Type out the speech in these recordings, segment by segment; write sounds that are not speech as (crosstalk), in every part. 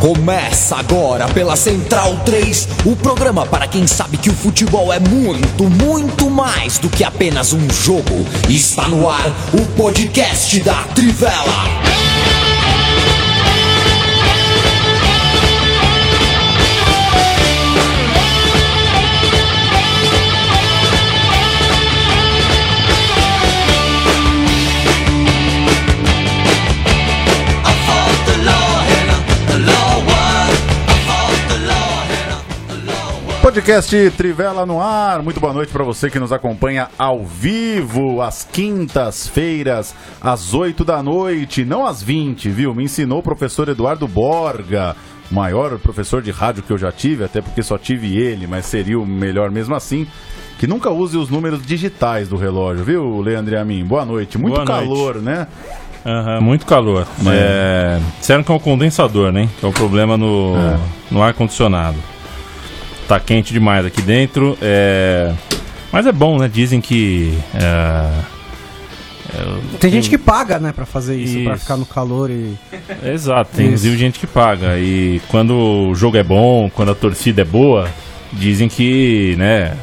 Começa agora pela Central 3, o programa para quem sabe que o futebol é muito, muito mais do que apenas um jogo. Está no ar o podcast da Trivela. Podcast Trivela no ar. Muito boa noite para você que nos acompanha ao vivo às quintas-feiras, às 8 da noite, não às 20, viu? Me ensinou o professor Eduardo Borga, o maior professor de rádio que eu já tive, até porque só tive ele, mas seria o melhor mesmo assim. Que nunca use os números digitais do relógio, viu, Leandro a mim? Boa noite. Muito Boa noite. calor, né? Aham, muito calor. É. Disseram que é o condensador, né? Que é o problema no, É. no ar-condicionado. Tá quente demais aqui dentro. É... Mas é bom, né? Dizem que. é, Tem gente que paga, né, pra fazer isso, pra Isso. ficar no calor e. é Exato, tem inclusive gente que paga. E quando o jogo é bom, quando a torcida é boa, dizem que, né?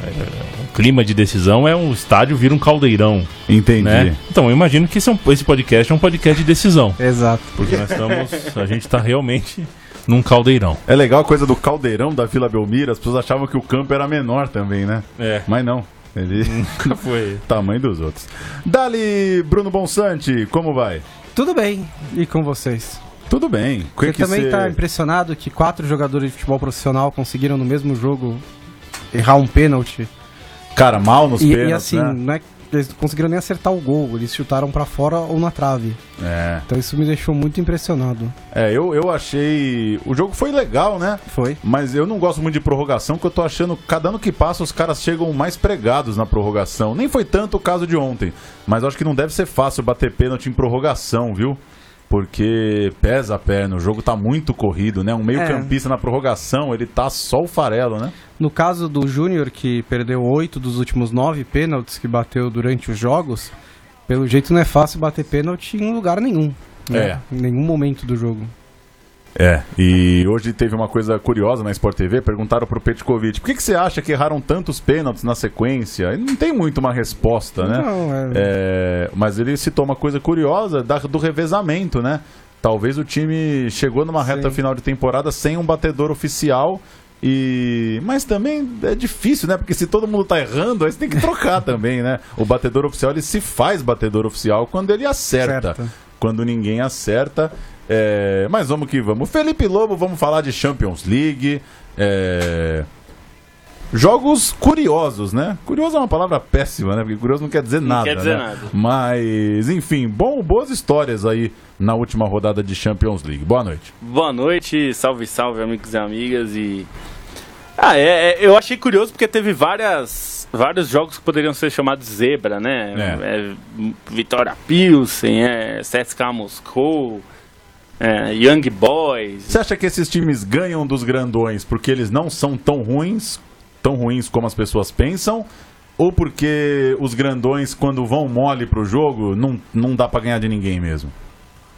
O clima de decisão é um estádio vira um caldeirão, Entendi. né? Então, eu imagino que esse, é um- esse podcast é um podcast de decisão. Exato. Porque nós estamos. A gente tá realmente num caldeirão. É legal a coisa do caldeirão da Vila Belmiro. As pessoas achavam que o campo era menor também, né? É. Mas não. Ele. (laughs) Nunca foi. (laughs) Tamanho dos outros. Dali, Bruno Bonsante, como vai? Tudo bem. E com vocês? Tudo bem. O que Você que também cê- tá impressionado que quatro jogadores de futebol profissional conseguiram no mesmo jogo errar um pênalti? Cara, mal nos E, pênaltis, e assim, né? não é eles não conseguiram nem acertar o gol, eles chutaram pra fora ou na trave. É. Então isso me deixou muito impressionado. É, eu, eu achei. O jogo foi legal, né? Foi. Mas eu não gosto muito de prorrogação, porque eu tô achando que cada ano que passa os caras chegam mais pregados na prorrogação. Nem foi tanto o caso de ontem, mas acho que não deve ser fácil bater pênalti em prorrogação, viu? Porque pesa a perna, o jogo tá muito corrido, né? Um meio-campista na prorrogação, ele tá só o farelo, né? No caso do Júnior, que perdeu oito dos últimos nove pênaltis que bateu durante os jogos, pelo jeito não é fácil bater pênalti em lugar nenhum. né? É. Em nenhum momento do jogo. É, e hoje teve uma coisa curiosa na Sport TV, perguntaram pro Petkovic, por que, que você acha que erraram tantos pênaltis na sequência? E não tem muito uma resposta, né? Não, é- É, mas ele citou uma coisa curiosa da- do revezamento, né? Talvez o time chegou numa reta Sim. final de temporada sem um batedor oficial e mas também é difícil, né? Porque se todo mundo tá errando, aí você tem que trocar (laughs) também, né? O batedor oficial ele se faz batedor oficial quando ele acerta. Certo. Quando ninguém acerta. É, mas vamos que vamos. Felipe Lobo, vamos falar de Champions League. é, Jogos curiosos, né? Curioso é uma palavra péssima, né? Porque curioso não quer dizer nada. quer dizer né? nada. Mas, enfim, bom, boas histórias aí na última rodada de Champions League. Boa noite. Boa noite, salve, salve, amigos e amigas. E. Ah, é, é, eu achei curioso porque teve várias, vários jogos que poderiam ser chamados zebra, né? É, Vitória Pilsen, é, CSKA Moscou, é, Young Boys. Você acha que esses times ganham dos grandões porque eles não são tão ruins, tão ruins como as pessoas pensam? Ou porque os grandões, quando vão mole pro jogo, não, não dá pra ganhar de ninguém mesmo?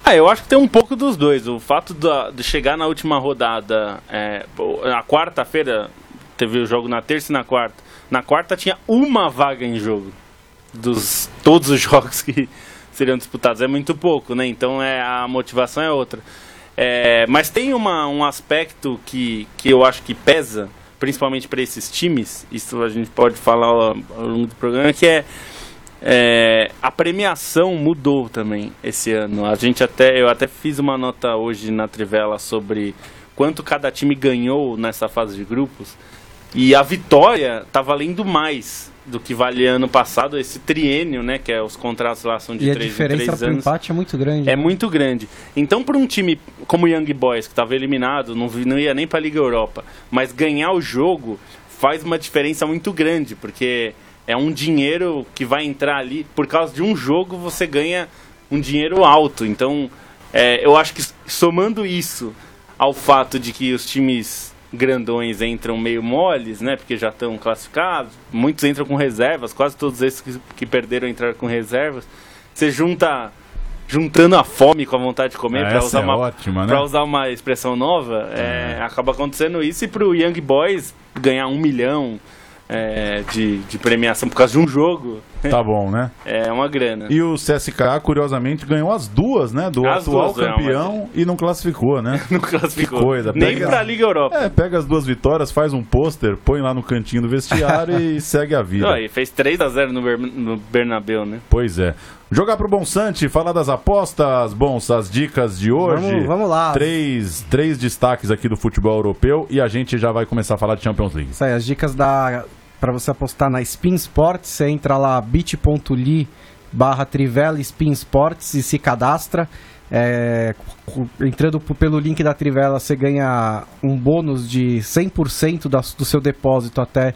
Ah, eu acho que tem um pouco dos dois. O fato da- de chegar na última rodada, é, na quarta-feira, teve o jogo na terça e na quarta. Na quarta tinha uma vaga em jogo dos todos os (laughs) jogos que seriam disputados. É muito pouco, né? Então é, a motivação é outra. É, mas tem uma, um aspecto que, que eu acho que pesa, principalmente para esses times, isso a gente pode falar ao, longo do programa, que é é, a premiação mudou também esse ano. A gente até, eu até fiz uma nota hoje na Trivela sobre quanto cada time ganhou nessa fase de grupos. E a vitória tá valendo mais do que valia ano passado, esse triênio, né? Que é os contratos lá são de E a três em diferença três anos. empate é muito grande. É muito grande. Então, para um time como o Young Boys, que estava eliminado, não, não ia nem para a Liga Europa, mas ganhar o jogo faz uma diferença muito grande, porque é um dinheiro que vai entrar ali. Por causa de um jogo, você ganha um dinheiro alto. Então, é, eu acho que somando isso ao fato de que os times grandões entram meio moles, né? Porque já estão classificados. Muitos entram com reservas, quase todos esses que, que perderam entraram com reservas. Você junta juntando a fome com a vontade de comer, Essa usar, é uma, ótima, né? usar uma expressão nova, é, acaba acontecendo isso e pro Young Boys ganhar um milhão é, de, de premiação por causa de um jogo Tá bom, né? é uma grana. E o CSKA, curiosamente, ganhou as duas, né? Do As atual duas, é, campeão e não classificou, né? (laughs) Não classificou. Que coisa, Nem pega- pra Liga Europa. É, pega as duas vitórias, faz um pôster, põe lá no cantinho do vestiário e (laughs) segue a vida. Não, e fez 3x0 no, Ber- no Bernabéu, né? Pois é. Jogar pro Bonsante, falar das apostas, bons, as dicas de hoje. Vamos- vamos lá. Três, três destaques aqui do futebol europeu e a gente já vai começar a falar de Champions League. Isso aí, as dicas da para você apostar na Spin Sports, você entra lá bit.ly barra Trivela Spin Sports e se cadastra. É, entrando pelo link da Trivela, você ganha um bônus de 100% da, do seu depósito até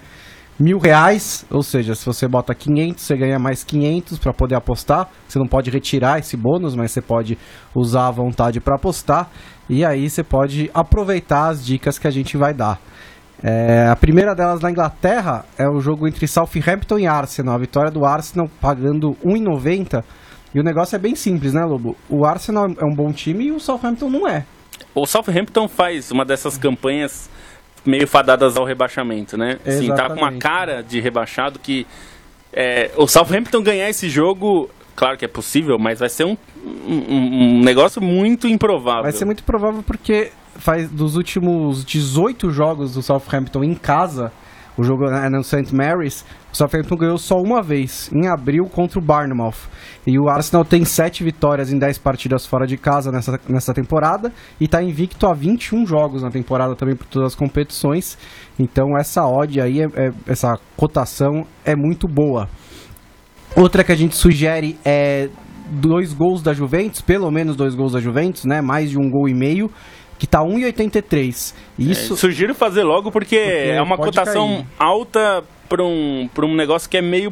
mil reais, ou seja, se você bota 500, você ganha mais 500 para poder apostar. Você não pode retirar esse bônus, mas você pode usar à vontade para apostar. E aí você pode aproveitar as dicas que a gente vai dar. É, a primeira delas na Inglaterra é o jogo entre Southampton e Arsenal. A vitória do Arsenal pagando 1,90. E o negócio é bem simples, né, Lobo? O Arsenal é um bom time e o Southampton não é. O Southampton faz uma dessas campanhas meio fadadas ao rebaixamento, né? Assim, tá com uma cara de rebaixado que é, o Southampton ganhar esse jogo, claro que é possível, mas vai ser um, um- um negócio muito improvável. Vai ser muito provável porque faz dos últimos 18 jogos do Southampton em casa, o jogo é no St. Mary's, o Southampton ganhou só uma vez, em abril, contra o Barnmouth. E o Arsenal tem 7 vitórias em 10 partidas fora de casa nessa, nessa temporada e está invicto a 21 jogos na temporada também por todas as competições. Então essa odd aí, é- é- essa cotação é muito boa. Outra que a gente sugere é dois gols da Juventus, pelo menos dois gols da Juventus, né? Mais de um gol e meio, que tá 1,83. Isso É, sugiro fazer logo porque, é uma cotação cair. alta para um, pra um negócio que é meio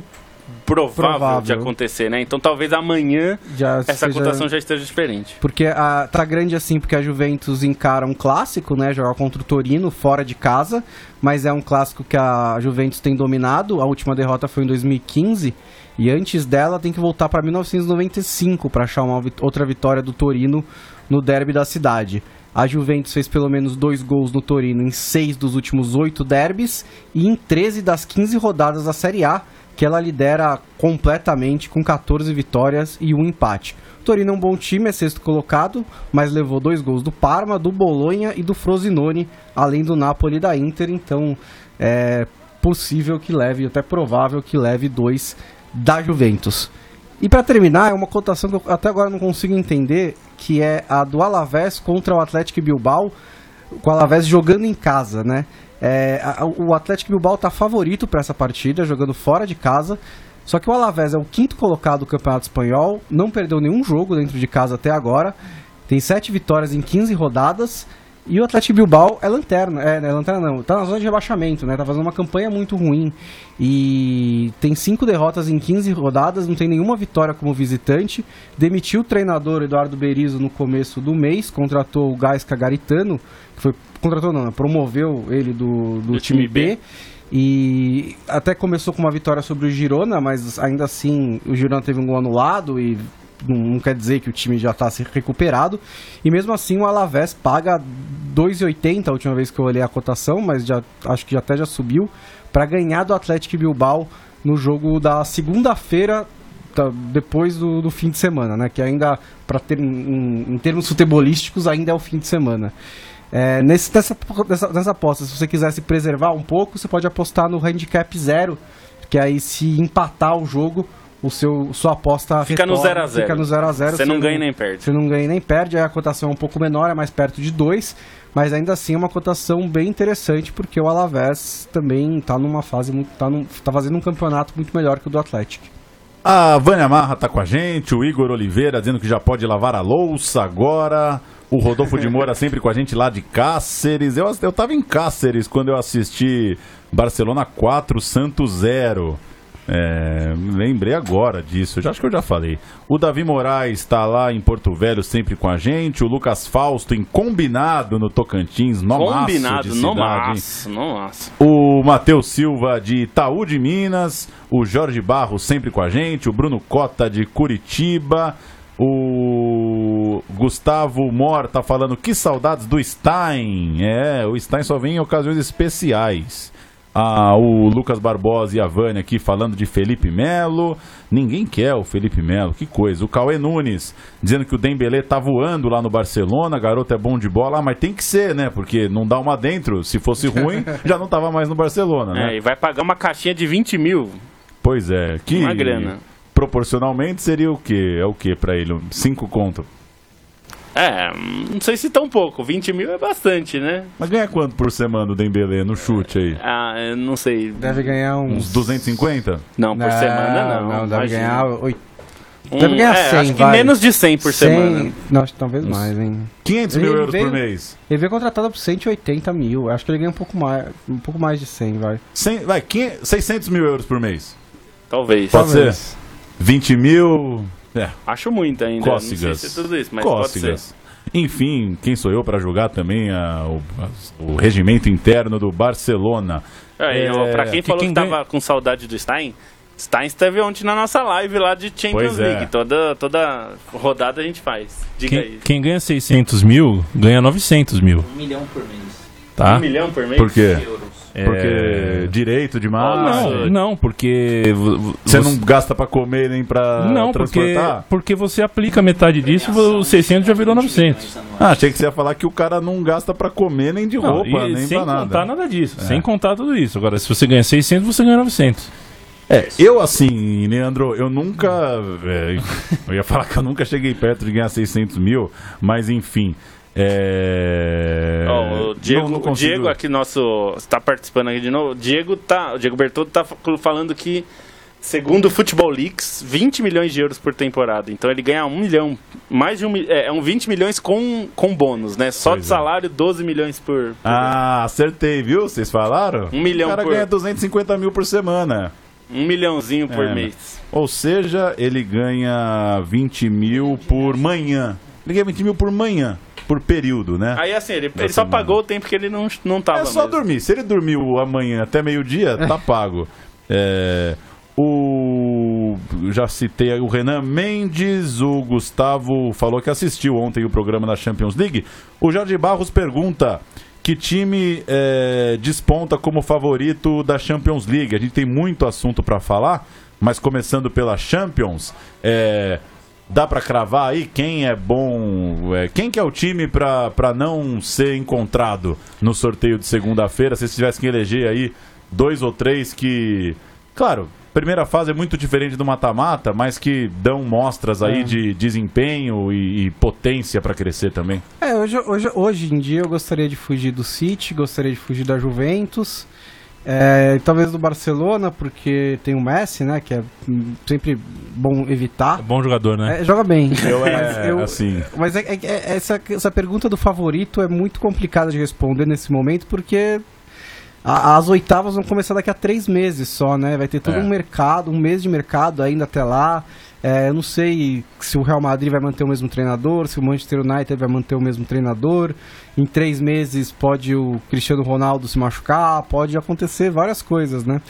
provável, Provável. de acontecer, né? Então talvez amanhã já essa seja- cotação já esteja diferente. Porque a, tá grande assim, porque a Juventus encara um clássico, né? Jogar contra o Torino fora de casa, mas é um clássico que a Juventus tem dominado. A última derrota foi em 2015 e antes dela tem que voltar para 1995 para achar uma outra vitória do Torino no derby da cidade. A Juventus fez pelo menos dois gols no Torino em seis dos últimos oito derbys e em 13 das 15 rodadas da Série A, que ela lidera completamente com 14 vitórias e um empate. O Torino é um bom time, é sexto colocado, mas levou dois gols do Parma, do Bolonha e do Frosinone, além do Napoli e da Inter, então é possível que leve, até provável que leve dois da Juventus. E para terminar, é uma cotação que eu até agora não consigo entender, que é a do Alavés contra o Atlético Bilbao, com o Alavés jogando em casa, né? É, a- o Atlético Bilbao tá favorito para essa partida, jogando fora de casa. Só que o Alavés é o quinto colocado do Campeonato Espanhol, não perdeu nenhum jogo dentro de casa até agora, tem sete vitórias em 15 rodadas. E o Atlético Bilbao é lanterna, é, não é lanterna não, tá na zona de rebaixamento, né? Tá fazendo uma campanha muito ruim e tem cinco derrotas em 15 rodadas, não tem nenhuma vitória como visitante. Demitiu o treinador Eduardo Berizzo no começo do mês, contratou o Gaisca Garitano, que foi contratou não, né? promoveu ele do, do, Do time time B. B. E até começou com uma vitória sobre o Girona, mas ainda assim o Girona teve um gol anulado e não, quer dizer que o time já está recuperado. E mesmo assim o Alavés paga 2,80 a última vez que eu olhei a cotação, mas já acho que até já subiu para ganhar do Atlético Bilbao no jogo da segunda-feira tá, depois do, do fim de semana, né? Que ainda para ter em, em termos futebolísticos ainda é o fim de semana. É, nesse, nessa, nessa, nessa aposta, se você quiser se preservar um pouco, você pode apostar no handicap zero, que aí se empatar o jogo, o seu sua aposta Fica no retorna, 0 a 0. Fica no 0 a 0. Você não ganha nem perde. Você não ganha nem perde, aí a cotação é um pouco menor, é mais perto de 2, mas ainda assim é uma cotação bem interessante, porque o Alavés também está numa fase muito. tá, num, tá fazendo um campeonato muito melhor que o do Atlético. A Vânia Marra tá com a gente, o Igor Oliveira dizendo que já pode lavar a louça agora. O Rodolfo de Moura (laughs) sempre com a gente lá de Cáceres. Eu, eu tava em Cáceres quando eu assisti Barcelona 4, Santos 0. É, lembrei agora disso, já acho que eu já falei. O Davi Moraes está lá em Porto Velho sempre com a gente. O Lucas Fausto em Combinado no Tocantins, no Combinado, no massa. O Matheus Silva de Itaú de Minas, o Jorge Barros sempre com a gente, o Bruno Cota de Curitiba, O Gustavo Mor tá falando que saudades do Stein. É, o Stein só vem em ocasiões especiais. Ah, o Lucas Barbosa e a Vânia aqui falando de Felipe Melo. Ninguém quer o Felipe Melo, que coisa. O Cauê Nunes dizendo que o Dembélé tá voando lá no Barcelona, garoto é bom de bola, ah, mas tem que ser, né? Porque não dá uma dentro. Se fosse ruim, (laughs) já não tava mais no Barcelona, né? É, e vai pagar uma caixinha de 20 mil. Pois é, que Uma grana. proporcionalmente seria o quê? É o quê pra ele? Cinco conto. É, não sei se tão pouco. 20 mil é bastante, né? Mas ganha quanto por semana o Dembélé no chute aí? Ah, eu não sei. Deve ganhar uns. Uns 250? Não, por semana não. Não, deve imagina. ganhar. Oito, Um- deve ganhar é, 100, acho que vai. menos de 100 por 100, semana. Não, acho que talvez mais, hein? 500 mil Ele euros veio- por mês. Ele veio contratado por 180 mil. Acho que ele ganha um pouco mais, um pouco mais de 100, vai. 100, vai, 500, 600 mil euros por mês. Talvez. Pode Talvez. ser. 20 mil. É, Acho muito ainda. Não sei cócegas. se é tudo isso, mas pode Cócegas. ser. Enfim, quem sou eu para julgar também a- o, a- o regimento interno do Barcelona? É, eu- É, pra quem que falou que, quem tava com saudade do Stein, Stein esteve ontem na nossa live lá de Champions Pois é. League. Toda, toda rodada a gente faz. Diga Quem, aí. quem ganha 600 mil, ganha 900 mil. Um milhão por mês. Tá? Um milhão por mês? Por quê? É, Porque direito demais. Não, não, porque. vo- vo- Você não gasta pra comer nem pra Não, porque, transportar? porque você aplica metade disso, o 600 já virou 900. Ah, achei que você ia falar que o cara não gasta pra comer nem de Não, roupa, e nem sem pra nada. contar nada disso, sem contar tudo isso. Agora, se você ganha 600, você ganha 900. É, eu assim, Leandro, eu nunca. é, eu ia falar que eu nunca cheguei perto de ganhar 600 mil, mas enfim. É. Ó, o Diego, não- não o Diego aqui, nosso. está participando aqui de novo. Diego, tá, o Diego Bertotto tá fa- falando que, segundo o Football Leaks, 20 milhões de euros por temporada. Então ele ganha um milhão. Mais de um. É, é um 20 milhões com, com bônus, né? Só Pois de é. salário, 12 milhões por. por- Ah, acertei, viu? Vocês falaram? Um milhão O cara por- ganha 250 mil por semana. Um milhãozinho por É, mês. Ou seja, ele ganha 20 mil por manhã. Ele ganha 20 mil por manhã, por período, né? Aí assim, ele, ele só pagou o tempo que ele não, não tava. É só mesmo. dormir. Se ele dormiu amanhã até meio-dia, tá (laughs) pago. É, o. Já citei o Renan Mendes, o Gustavo falou que assistiu ontem o programa da Champions League. O Jorge Barros pergunta. Que time é, desponta como favorito da Champions League? A gente tem muito assunto pra falar, mas começando pela Champions, é, Dá pra cravar aí quem é bom? é, quem que é o time pra, pra não ser encontrado no sorteio de segunda-feira? Se vocês tivessem que eleger aí dois ou três que. Claro, primeira fase é muito diferente do mata-mata, mas que dão mostras aí de desempenho e, e potência pra crescer também. É, hoje, hoje, hoje em dia eu gostaria de fugir do City, gostaria de fugir da Juventus, é, talvez do Barcelona, porque tem o Messi, né, que é sempre bom evitar. É bom jogador, né? É, joga bem. Eu Mas é eu- assim. Mas é, é- é- essa, essa pergunta do favorito é muito complicada de responder nesse momento, porque a- as oitavas vão começar daqui a três meses só, né? Vai ter todo É. um mercado, um mês de mercado ainda até lá. É, eu não sei se o Real Madrid vai manter o mesmo treinador, se o Manchester United vai manter o mesmo treinador. Em três meses pode o Cristiano Ronaldo se machucar, pode acontecer várias coisas, né?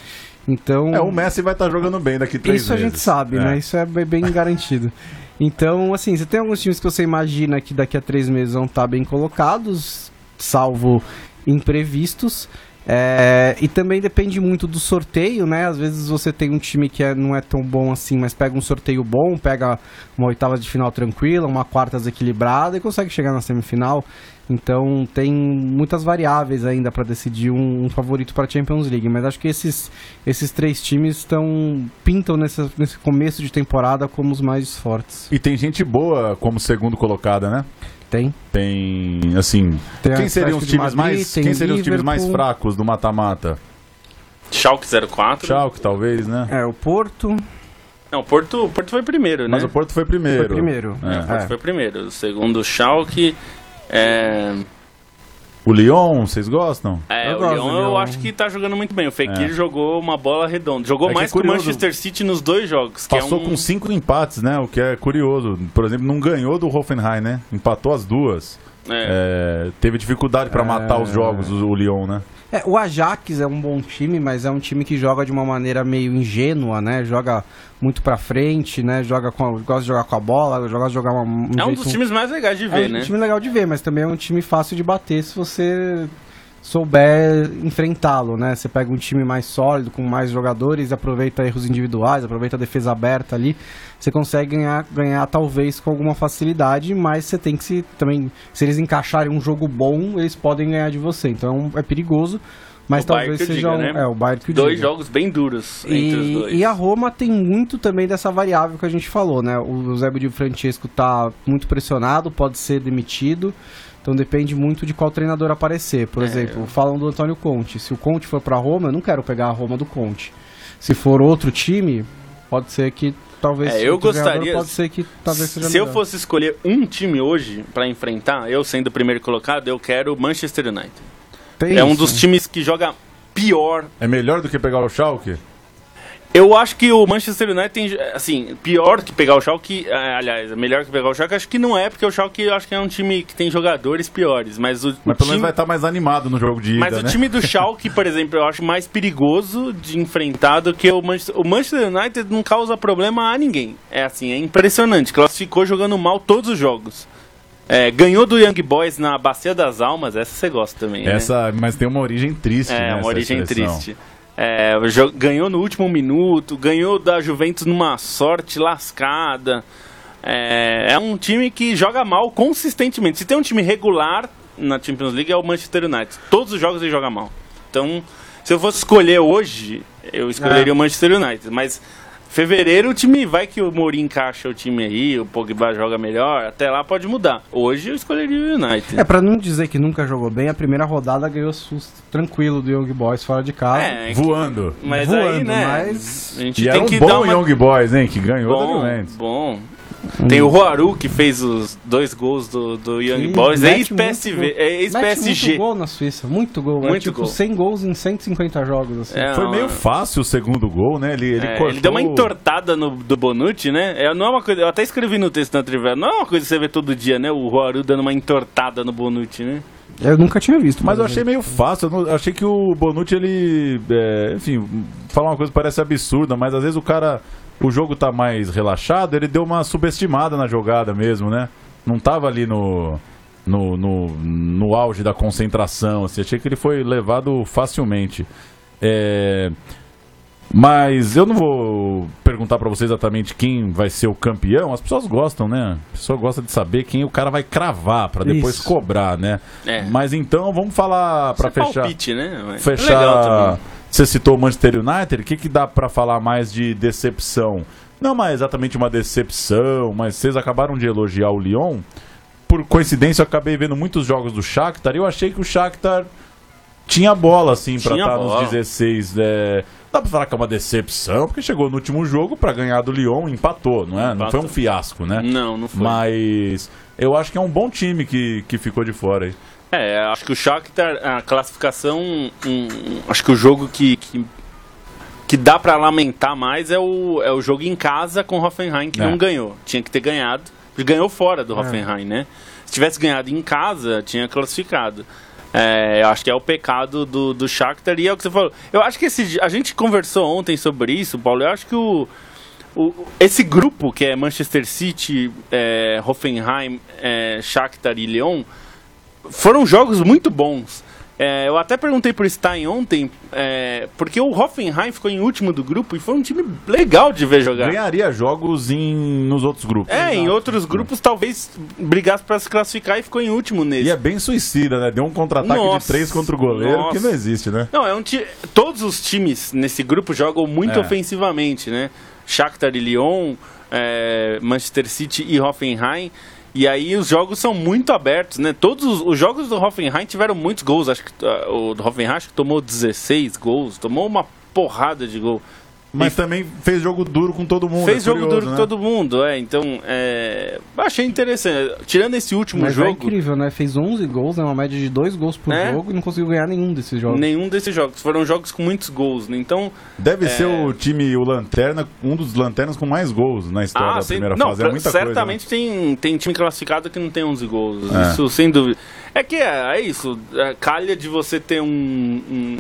Então. É, o Messi vai estar jogando bem daqui três Isso a gente meses. sabe, É. né? Isso é bem, garantido. (laughs) Então, assim, você tem alguns times que você imagina que daqui a três meses vão estar bem colocados, salvo imprevistos. É, e também depende muito do sorteio, né? Às vezes você tem um time que é- não é tão bom assim, mas pega um sorteio bom, pega uma oitava de final tranquila, uma quarta desequilibrada e consegue chegar na semifinal. Então tem muitas variáveis ainda para decidir um, um favorito para a Champions League, mas acho que esses, esses três times estão pintam nesse, nesse começo de temporada como os mais fortes. E tem gente boa como segundo colocada, né? Tem. Tem, assim, Tem quem seriam os times Madrid, mais, quem seriam os times mais fracos do mata-mata? Schalke 04. Schalke, talvez, né? É, o Porto Não, o Porto, o Porto foi primeiro, né? Mas o Porto foi primeiro. foi primeiro. É. O Porto foi primeiro. O segundo, o Schalke. É, O Lyon, vocês gostam? é Eu o Lyon eu acho que tá jogando muito bem. O Fekir É. jogou uma bola redonda. Jogou É que mais é que o. Manchester City nos dois jogos. Que Passou é um... com cinco empates, né? O que é curioso. Por exemplo, não ganhou do Hoffenheim, né? Empatou as duas. É. É, teve dificuldade pra matar os jogos, o, o Lyon, né? É, o Ajax é um bom time, mas é um time que joga de uma maneira meio ingênua, né? Joga muito pra frente, né? Joga com, gosta de jogar com a bola, gosta de jogar um É um jeito- dos times mais legais de é ver, um né? time legal de ver, mas também é um time fácil de bater se você souber enfrentá-lo, né? Você pega um time mais sólido, com mais jogadores, aproveita erros individuais, aproveita a defesa aberta ali, você consegue ganhar, ganhar talvez com alguma facilidade, mas você tem que se também, se eles encaixarem um jogo bom, eles podem ganhar de você. Então é perigoso, mas O talvez seja diga, um, né? é o Bayern que Dois diga. jogos bem duros entre os E, dois. e a Roma tem muito também dessa variável que a gente falou, né? O Zé Di Francesco tá muito pressionado, pode ser demitido. Então depende muito de qual treinador aparecer. Por É. exemplo, falam do Antônio Conte. Se o Conte for pra Roma, eu não quero pegar a Roma do Conte. Se for outro time, pode ser que talvez. É, eu gostaria- Pode ser que talvez seja Se eu melhor. fosse escolher um time hoje pra enfrentar, eu sendo o primeiro colocado, eu quero o Manchester United. Tem é um isso, dos né? times que joga pior. É melhor do que pegar o Schalke? Eu acho que o Manchester United tem, assim, pior que pegar o Schalke, é, aliás, melhor que pegar o Schalke, acho que não é, porque o Schalke acho que é um time que tem jogadores piores, mas o, Mas o pelo time, menos vai estar mais animado no jogo de ida, mas o né? time do Schalke, por exemplo, eu acho mais perigoso de enfrentar do que o Manchester, o Manchester United não causa problema a ninguém. É assim, é impressionante, classificou jogando mal todos os jogos. É, ganhou do Young Boys na Bacia das Almas, essa você gosta também, né? Essa, mas tem uma origem triste, né? É, uma origem expressão. triste. É, ganhou no último minuto, ganhou da Juventus numa sorte lascada. É, é um time que joga mal consistentemente. Se tem um time regular na Champions League é o Manchester United. Todos os jogos ele joga mal. Então, se eu fosse escolher hoje, eu escolheria É. o Manchester United. Mas fevereiro o time vai que o Mourinho encaixa o time aí, o Pogba joga melhor, até lá pode mudar. Hoje eu escolheria o United. É, pra não dizer que nunca jogou bem, a primeira rodada ganhou susto tranquilo do Young Boys fora de casa. É, Voando. mas aí, voando, né? mas- A gente E tem era um que bom dar uma Young Boys, hein? Que ganhou da Bom, Juventus. bom. Tem o Roaru que fez os dois gols do, do Young Que Boys. mete Ex-PSV, muito gol. é ex-PSG. muito gol na Suíça, muito gol. é Muito tipo gol. 100 gols em 150 jogos, assim. É, Foi meio fácil o segundo gol, né? Ele, ele é, cortou... ele deu uma entortada no, do Bonucci, né? É, não é uma coisa, eu até escrevi no texto na trivela, não é uma coisa que você vê todo dia, né? O Roaru dando uma entortada no Bonucci, né? Eu nunca tinha visto. Mas eu achei exemplo. meio fácil. Eu não- achei que o Bonucci, ele. é, enfim, falar uma coisa que parece absurda, mas às vezes o cara. O jogo tá mais relaxado, ele deu uma subestimada na jogada mesmo, né? Não tava ali no. No, no, no auge da concentração, assim, achei que ele foi levado facilmente. É, mas eu não vou perguntar pra você exatamente quem vai ser o campeão. As pessoas gostam, né? A pessoa gosta de saber quem o cara vai cravar pra depois Isso. cobrar, né? É. Mas então vamos falar pra Isso é fechar. palpite, né? Mas Legal Fechar. também. Você citou o Manchester United. O que, que dá pra falar mais de decepção? Não mais exatamente uma decepção, mas vocês acabaram de elogiar o Lyon. Por coincidência, eu acabei vendo muitos jogos do Shakhtar e eu achei que o Shakhtar tinha bola, assim, pra estar bola. nos 16. É... Dá pra falar que é uma decepção, porque chegou no último jogo pra ganhar do Lyon empatou, não é? Não Empatou. foi um fiasco, né? Não, não foi. Mas eu acho que é um bom time que, que ficou de fora aí. É, acho que o Shakhtar, a classificação, um- acho que o jogo que, que, que dá pra lamentar mais é o, é o jogo em casa com o Hoffenheim, que É. não ganhou. Tinha que ter ganhado. Ganhou fora do Hoffenheim, né? Se tivesse ganhado em casa, tinha classificado. É, eu acho que é o pecado do, do Shakhtar e é o que você falou. Eu acho que esse, a gente conversou ontem sobre isso, Paulo. Eu acho que o, o- esse grupo que é Manchester City, é, Hoffenheim, é, Shakhtar e Lyon foram jogos muito bons. É, eu até perguntei pro Stein ontem, é, porque o Hoffenheim ficou em último do grupo e foi um time legal de ver jogar. Ganharia jogos em, nos outros grupos. É, em outros grupos talvez brigasse pra se classificar e ficou em último nesse. E é bem suicida, né? Deu um contra-ataque de três contra o goleiro nossa. que não existe, né? Não, é um ti... todos os times nesse grupo jogam muito É. ofensivamente, né? Shakhtar e Lyon, é, Manchester City e Hoffenheim. E aí os jogos são muito abertos, né? Todos os, os jogos do Hoffenheim tiveram muitos gols. Acho que ah, o Hoffenheim acho que tomou 16 gols, tomou uma porrada de gol. Mas também fez jogo duro com todo mundo. Fez é jogo curioso, duro né? com todo mundo, é. Então, é, achei interessante. Tirando esse último Mas é jogo, incrível, né? Fez 11 gols, né? Uma média de 2 gols por É? jogo e não conseguiu ganhar nenhum desses jogos. nenhum desses jogos. Foram jogos com muitos gols, né? Então, Deve É. ser o time, o Lanterna, um dos lanternas com mais gols na história da sem- primeira Ah, não, fase. É muita certamente coisa. tem, tem time classificado que não tem 11 gols. É. Isso sem dúvida. É que é, é isso. É, calha de você ter um, um,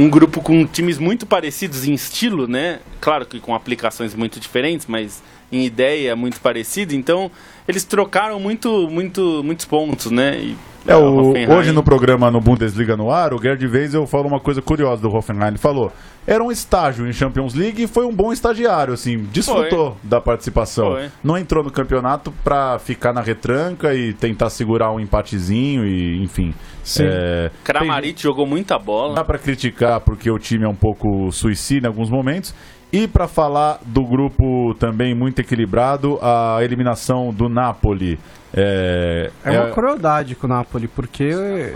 um grupo com times muito parecidos em estilo, né? Claro que com aplicações muito diferentes, mas em ideia muito parecido. Então, eles trocaram muito, muito, muitos pontos, né? E É, a o- Hoffenheim- hoje no programa no Bundesliga no ar, o Gerd Weisel falou uma coisa curiosa do Hoffenheim. Ele falou: era um estágio em Champions League e foi um bom estagiário, assim, desfrutou da participação. Foi. Não entrou no campeonato pra ficar na retranca e tentar segurar um empatezinho e, enfim. Sim. É, Kramaric jogou muita bola. Dá pra criticar porque o time é um pouco suicida em alguns momentos. E pra falar do grupo também muito equilibrado, a eliminação do Napoli. É, É uma crueldade com o Napoli, porque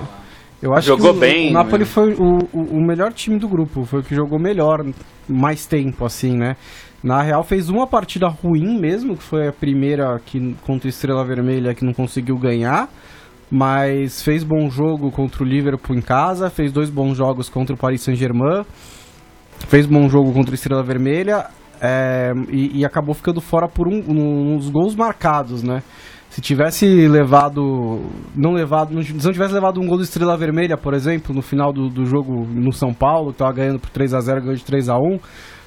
eu acho Jogou que o, bem, o Napoli né? foi o, o, o melhor time do grupo, foi o que jogou melhor, mais tempo, assim, né? Na real, fez uma partida ruim mesmo, que foi a primeira que, contra a Estrela Vermelha que não conseguiu ganhar, mas fez bom jogo contra o Liverpool em casa, fez dois bons jogos contra o Paris Saint-Germain, fez bom jogo contra a Estrela Vermelha é, e, e acabou ficando fora por um, um- uns gols marcados, né? Se tivesse levado. Não levado. não- Se não tivesse levado um gol do Estrela Vermelha, por exemplo, no final do, do jogo no São Paulo, que tava ganhando por 3x0, ganhou de 3x1,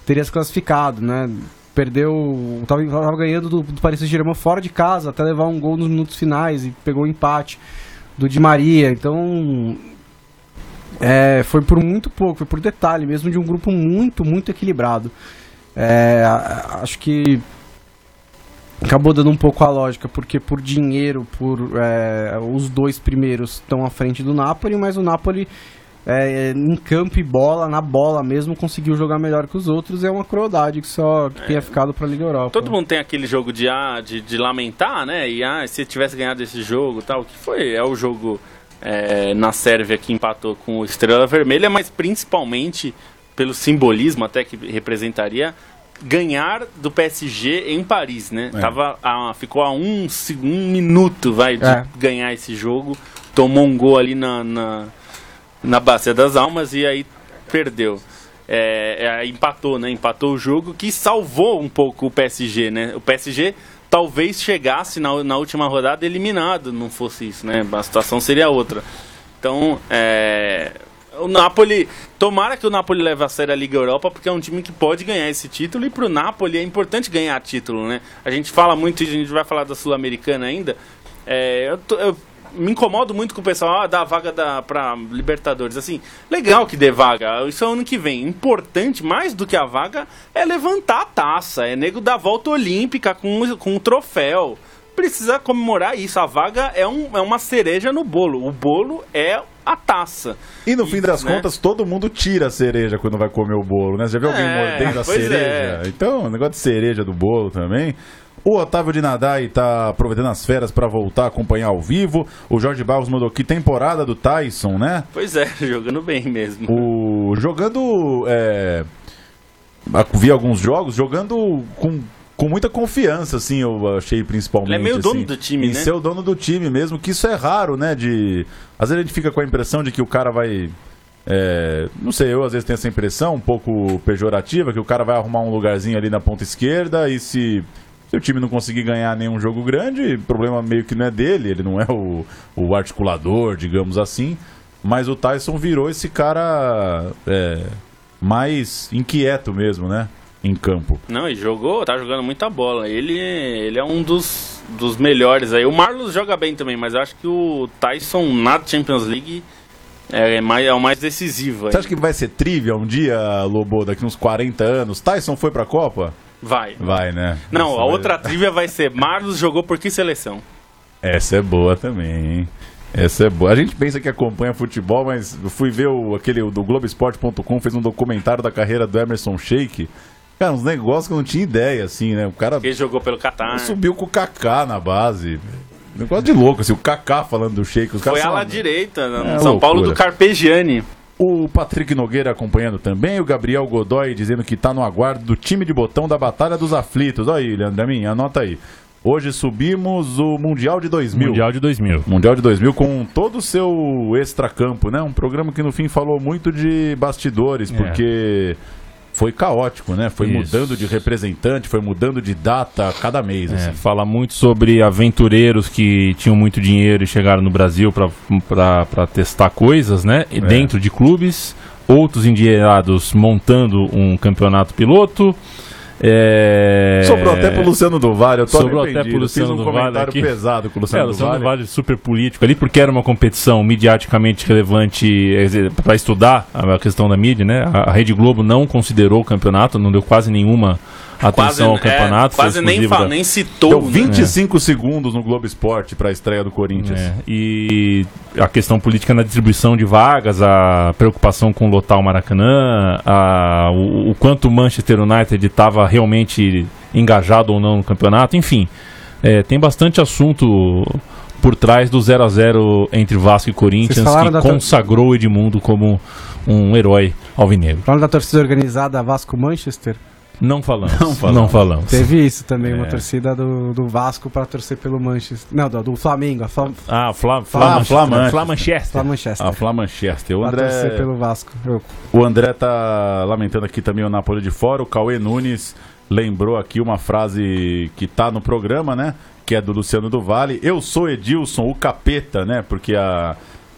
teria se classificado, né? Perdeu. Tava, tava ganhando do, do Paris Saint-Germain fora de casa, até levar um gol nos minutos finais e pegou um empate do Di Maria. Então. É, foi por muito pouco, foi por detalhe mesmo de um grupo muito, muito equilibrado. É, acho que acabou dando um pouco a lógica, porque por dinheiro, por é, os dois primeiros estão à frente do Napoli, mas o Napoli é, em campo e bola, na bola mesmo, conseguiu jogar melhor que os outros. É uma crueldade que só que tenha ficado para a Liga Europa. Todo mundo tem aquele jogo de, ah, de, de lamentar, né? E ah, se tivesse ganhado esse jogo tal, que foi? É o jogo é, na Sérvia que empatou com o Estrela Vermelha, mas principalmente pelo simbolismo até que representaria ganhar do PSG em Paris, né? É. Tava a- ficou a um, um minuto, vai, de É. ganhar esse jogo. Tomou um gol ali na, na, na Bacia das Almas e aí perdeu. É, é, aí empatou, né? Empatou o jogo que salvou um pouco o PSG, né? O PSG talvez chegasse na, na última rodada eliminado, não fosse isso, né? A situação seria outra. Então, é, o Napoli, tomara que o Napoli leve a sério a Liga Europa, porque é um time que pode ganhar esse título e pro Napoli é importante ganhar título, né? A gente fala muito, a gente vai falar da Sul-Americana ainda. É, eu, tô- eu me incomodo muito com o pessoal ah, dá vaga da, pra Libertadores. Assim, legal que dê vaga, isso é ano que vem. Importante, mais do que a vaga, é levantar a taça, é nego da volta olímpica com, com um troféu. Precisa comemorar isso. A vaga é, um, é uma cereja no bolo. O bolo é a taça. E no fim das né? contas, todo mundo tira a cereja quando vai comer o bolo, né? Você já viu alguém É, mordendo a pois cereja? é. Então, o negócio de cereja do bolo também. O Otávio de Nadai tá aproveitando as férias pra voltar a acompanhar ao vivo. O Jorge Barros mandou aqui temporada do Tyson, né? Pois é, (laughs) jogando bem mesmo. O jogando é, vi alguns jogos jogando com, com muita confiança, assim, eu achei principalmente. Ele é meio dono assim, do time, em né? ser o dono do time mesmo, que isso é raro, né? De às vezes a gente fica com a impressão de que o cara vai é, não sei, eu às vezes tenho essa impressão um pouco pejorativa, que o cara vai arrumar um lugarzinho ali na ponta esquerda e se, se o time não conseguir ganhar nenhum jogo grande, o problema meio que não é dele, ele não é o, o articulador, digamos assim. Mas o Tyson virou esse cara é, mais inquieto mesmo, né? Em campo. Não, e jogou, tá jogando muita bola. Ele, ele é um dos, dos melhores aí. O Marlos joga bem também, mas eu acho que o Tyson na Champions League é, mais, é o mais decisivo. aí. Você acha que vai ser trivia um dia, Lobo, daqui uns 40 anos? Tyson foi pra Copa? Vai. Vai, né? Não, Essa a vai- outra trivia vai ser Marlos jogou por que seleção? Essa é boa também, hein? Essa é boa. A gente pensa que acompanha futebol, mas eu fui ver o, aquele o do Globoesporte.com, fez um documentário da carreira do Emerson Sheik. Cara, uns negócios que eu não tinha ideia, assim, né? O cara Ele jogou pelo Qatar. subiu com o Kaká na base. Negócio de louco, assim, o Kaká falando do Sheik. Os Foi são- ala direita, no É São Paulo loucura. do Carpegiani. O Patrick Nogueira acompanhando também, o Gabriel Godoy dizendo que tá no aguardo do time de botão da Batalha dos Aflitos. Olha aí, Leandro Amin, anota aí. Hoje subimos o Mundial de 2000. Mundial de 2000. Mundial de 2000 com todo o seu extracampo, né? Um programa que no fim falou muito de bastidores, É. porque foi caótico, né? Foi Isso. mudando de representante, foi mudando de data a cada mês. É, assim. fala muito sobre aventureiros que tinham muito dinheiro e chegaram no Brasil para testar coisas, né? E Dentro de clubes, outros endinheirados montando um campeonato piloto. É... Sobrou até pro Luciano do Vale, eu tô Sobrou até pro Luciano Fiz um comentário aqui. pesado com o É, Luciano, o Luciano do do Vale. Vale super político ali, porque era uma competição mediaticamente relevante para estudar a questão da mídia, né? A Rede Globo não considerou o campeonato, não deu quase nenhuma atenção ao campeonato. foi é, quase nem, da- nem citou. Deu né? 25 segundos no Globo Esporte pra estreia do Corinthians. É, e a questão política na distribuição de vagas, a preocupação com lotar o Maracanã, a, o, o quanto o Manchester United estava realmente engajado ou não no campeonato, enfim. é, tem bastante assunto por trás do 0 a 0 entre Vasco e Corinthians, que consagrou o Edmundo como um herói alvinegro. Falando da torcida organizada Vasco-Manchester, Não falamos. Não Não falamos. falamos. teve isso também, uma É. torcida do, do Vasco pra torcer pelo Manchester. Não, do, do Flamengo, a Fla, Ah, Fla, Ah, Fla, Fla- Fla Manchester. Fla Manchester. A Flá Manchester. O pra torcer André, pelo Vasco. Eu- o André tá lamentando aqui também o Napoli de fora. O Cauê Nunes lembrou aqui uma frase que tá no programa, né? Que é do Luciano do Vale. Eu sou Edilson, o capeta, né? Porque a...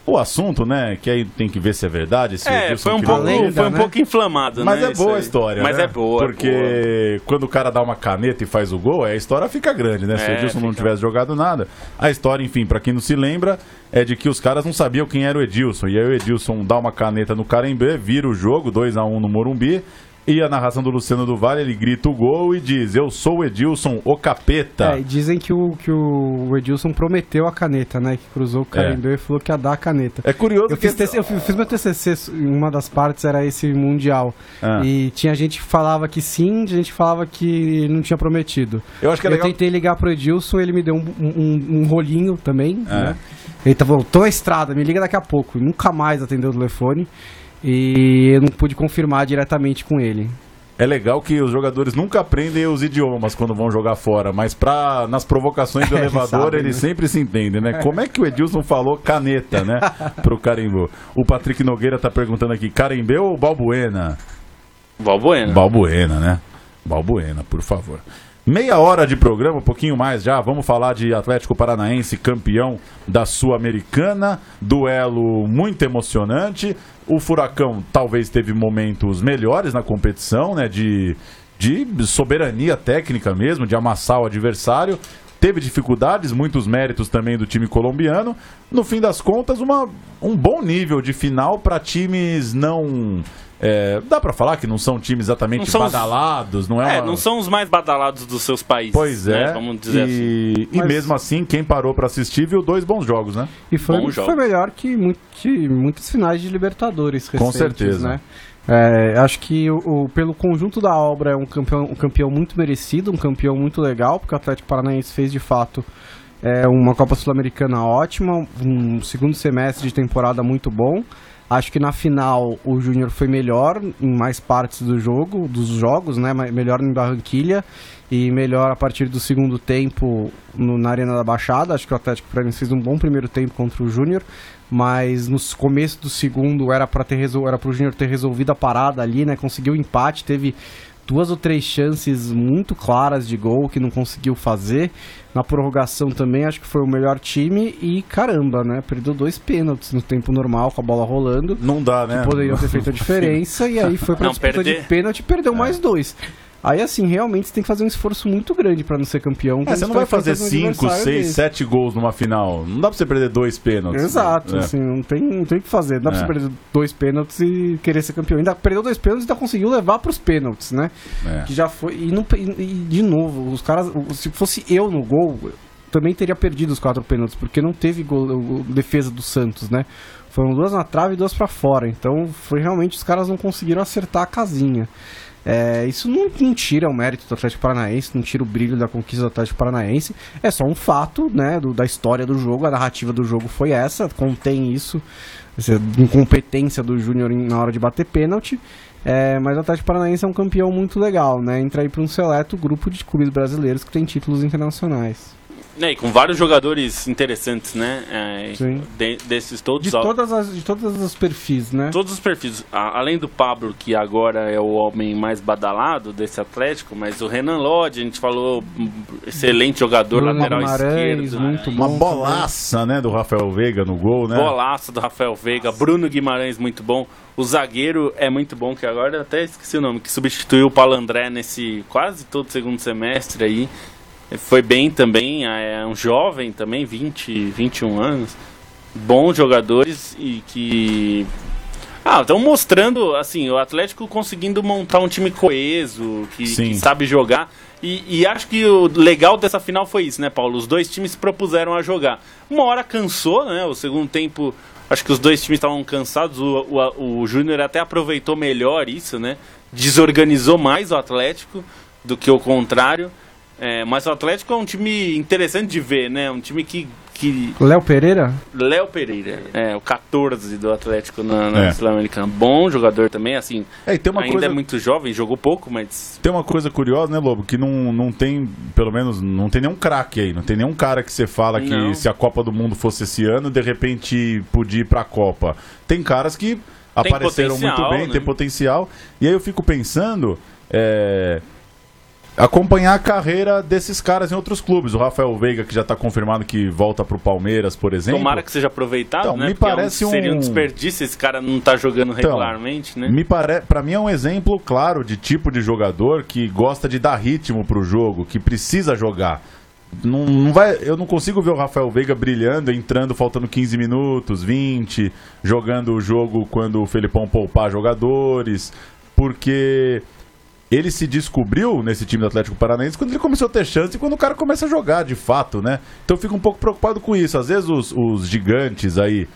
O assunto, né? Que aí tem que ver se é verdade. Se o É, Edilson foi um, pouco, lenda, foi um né? pouco inflamado, Mas né? é boa a história, Mas né? é boa, Porque é boa. quando o cara dá uma caneta e faz o gol, a história fica grande, né? Se o É, Edilson não fica. tivesse jogado nada. A história, enfim, pra quem não se lembra, é de que os caras não sabiam quem era o Edilson. E aí o Edilson dá uma caneta no Carembê, vira o jogo, 2 a 1 no Morumbi. E a narração do Luciano do Vale, ele grita o gol e diz: Eu sou o Edilson, o capeta. É, e dizem que o, que o Edilson prometeu a caneta, né? Que cruzou o Carimbeu e falou que ia dar a caneta. É curioso Eu que. fiz, TC eu fiz meu TCC, uma das partes era esse Mundial. Ah. E tinha gente que falava que sim, gente que falava que não tinha prometido. Eu acho que é eu legal. tentei ligar pro Edilson, ele me deu um, um- um rolinho também, É. né? Ele tá, voltou à estrada, me liga daqui a pouco. E Nunca mais atendeu o telefone. E eu não pude confirmar diretamente com ele. É legal que os jogadores nunca aprendem os idiomas quando vão jogar fora, mas pra, nas provocações do (laughs) É, elevador sabe, eles né? sempre se entendem, né? (laughs) Como é que o Edilson falou caneta, né? Pro Carimbô. O Patrick Nogueira tá perguntando aqui, Carimbeu ou Balbuena? Valbuena. Balbuena, né? Balbuena, por favor. Meia hora de programa, um pouquinho mais já. Vamos falar de Atlético Paranaense, campeão da Sul-Americana. Duelo muito emocionante. O Furacão talvez teve momentos melhores na competição, né? De, de soberania técnica mesmo, de amassar o adversário. Teve dificuldades, muitos méritos também do time colombiano. No fim das contas, uma, um bom nível de final para times não. É, dá pra falar que não são times exatamente Não são os- badalados, não é? É, uma- não são os mais badalados dos seus países. Pois né? é. Vamos dizer assim. e, e Mas- mesmo assim, quem parou pra assistir viu dois bons jogos, né? E foi, foi jogos. melhor que, mu- que muitas finais de Libertadores recentes, certeza. né? É, acho que o, o- pelo conjunto da obra é um campeão, um campeão muito merecido, um campeão muito legal, porque o Atlético Paranaense fez de fato é, uma Copa Sul-Americana ótima, um segundo semestre de temporada muito bom. Acho que na final o Júnior foi melhor em mais partes do jogo, dos jogos, né? Melhor em Barranquilha e melhor a partir do segundo tempo no- na Arena da Baixada. Acho que o Atlético Paranaense fez um bom primeiro tempo contra o Júnior, mas no começo do segundo era para ter resol... era pro Júnior ter resolvido a parada ali, né? Conseguiu o empate, teve duas ou três chances muito claras de gol que não conseguiu fazer. Na prorrogação também acho que foi o melhor time e caramba, né? Perdeu dois pênaltis no tempo normal com a bola rolando. Não dá, né? Poderiam ter feito a (laughs) diferença e aí foi pra Não, disputa perder- de pênalti e perdeu mais dois. Aí assim, realmente você tem que fazer um esforço muito grande pra não ser campeão. É, você não tá vai fazer enfrentando um 5, adversário 6, desse. 7 gols numa final. Não dá pra você perder dois pênaltis. Exato, É. assim, não tem, não tem o que fazer. Não dá pra É. você perder dois pênaltis e querer ser campeão. Ainda perdeu dois pênaltis e ainda conseguiu levar pros pênaltis, né? É. Que já foi. E, não, e, de novo, os caras. Se fosse eu no gol, também teria perdido os quatro pênaltis, porque não teve gol, defesa do Santos, né? Foram duas na trave e duas pra fora. Então foi realmente os caras não conseguiram acertar a casinha. É, isso não, não tira o mérito do Atlético Paranaense, não tira o brilho da conquista do Atlético Paranaense. É só um fato, né, do- da história do jogo. A narrativa do jogo foi essa, contém isso, essa incompetência do Júnior na hora de bater pênalti. É, mas o Atlético Paranaense é um campeão muito legal, né? Entra aí para um seleto grupo de clubes brasileiros que tem títulos internacionais. É, e com vários jogadores interessantes, né? É, Sim. de- desses todos. De todas as, de todos os perfis, né? Todos os perfis, a- além do Pablo, que agora é o homem mais badalado desse Atlético, mas o Renan Lodge, a gente falou, excelente jogador, Bruno lateral Guimarães, esquerdo. muito né? Uma bom bolaça, né, do Rafael Veiga no gol, né? Golaço do Rafael Veiga, Bruno Guimarães, muito bom. O zagueiro é muito bom, que agora eu até esqueci o nome, que substituiu o Paulo André nesse quase todo segundo semestre aí. Foi bem também, é um jovem também, 20, 21 anos. Bons jogadores e que. Ah, estão mostrando, assim, o Atlético conseguindo montar um time coeso, que, que sabe jogar. E, e acho que o legal dessa final foi isso, né, Paulo? Os dois times se propuseram a jogar. Uma hora cansou, né? O segundo tempo, acho que os dois times estavam cansados. O, o, o Júnior até aproveitou melhor isso, né? Desorganizou mais o Atlético do que o contrário. É, mas o Atlético é um time interessante de ver, né? Um time que. que Léo Pereira? Léo Pereira, é, o 14 do Atlético na, na É. Sul-Americana. Bom jogador também, assim. É, tem uma ainda coisa... é muito jovem, jogou pouco, mas. Tem uma coisa curiosa, né, Lobo? Que não, não tem, pelo menos, não tem nenhum craque aí. Não tem nenhum cara que você fala que Não. se a Copa do Mundo fosse esse ano, de repente podia ir pra Copa. Tem caras que apareceram muito bem, né? tem potencial. E aí eu fico pensando. é, Acompanhar a carreira desses caras em outros clubes. O Rafael Veiga, que já tá confirmado que volta pro Palmeiras, por exemplo. Tomara que seja aproveitado, Então, né? me Porque é parece um- Seria um desperdício esse cara não tá jogando Então, regularmente, né? Me pare... Pra mim é um exemplo claro de tipo de jogador que gosta de dar ritmo pro jogo, que precisa jogar. Não, não vai... Eu não consigo ver o Rafael Veiga brilhando, entrando faltando 15 minutos, 20, jogando o jogo quando o Felipão poupar jogadores, porque ele se descobriu nesse time do Atlético Paranaense quando ele começou a ter chance e quando o cara começa a jogar de fato, né? Então eu fico um pouco preocupado com isso. Às vezes os, os gigantes aí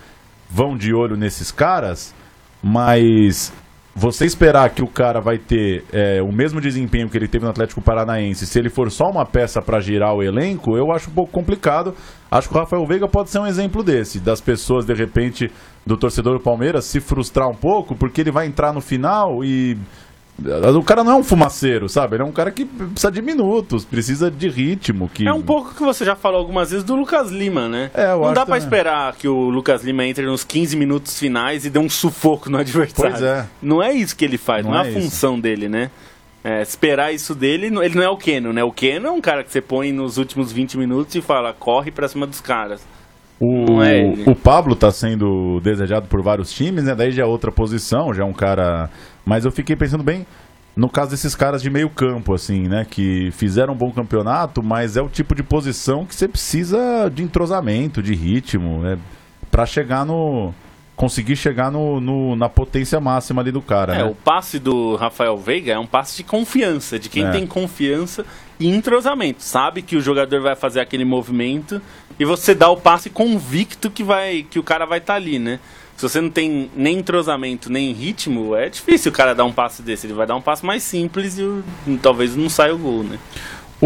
vão de olho nesses caras, mas você esperar que o cara vai ter é, o mesmo desempenho que ele teve no Atlético Paranaense, se ele for só uma peça para girar o elenco, eu acho um pouco complicado. Acho que o Rafael Veiga pode ser um exemplo desse, das pessoas de repente do torcedor do Palmeiras se frustrar um pouco porque ele vai entrar no final e o cara não é um fumaceiro, sabe? Ele é um cara que precisa de minutos, precisa de ritmo. Que... É um pouco que você já falou algumas vezes do Lucas Lima, né? É, eu não dá pra também. esperar que o Lucas Lima entre nos 15 minutos finais e dê um sufoco no adversário. Pois é. Não é isso que ele faz, não, Não é a é isso. função dele, né? É, esperar isso dele, ele não é o Keno, né? O Keno é um cara que você põe nos últimos 20 minutos e fala, corre pra cima dos caras. O, é o Pablo tá sendo desejado por vários times, né? Daí já é outra posição, já é um cara. Mas eu fiquei pensando bem no caso desses caras de meio campo, assim, né? Que fizeram um bom campeonato, mas é o tipo de posição que você precisa de entrosamento, de ritmo, né? Pra chegar no. Conseguir chegar no, no- na potência máxima ali do cara, É, né? o passe do Rafael Veiga é um passe de confiança, de quem É. tem confiança e entrosamento. Sabe que o jogador vai fazer aquele movimento e você dá o passe convicto que, vai, que o cara vai estar ali, né? Se você não tem nem entrosamento, nem ritmo, é difícil o cara dar um passe desse. Ele vai dar um passe mais simples e talvez não saia o gol, né?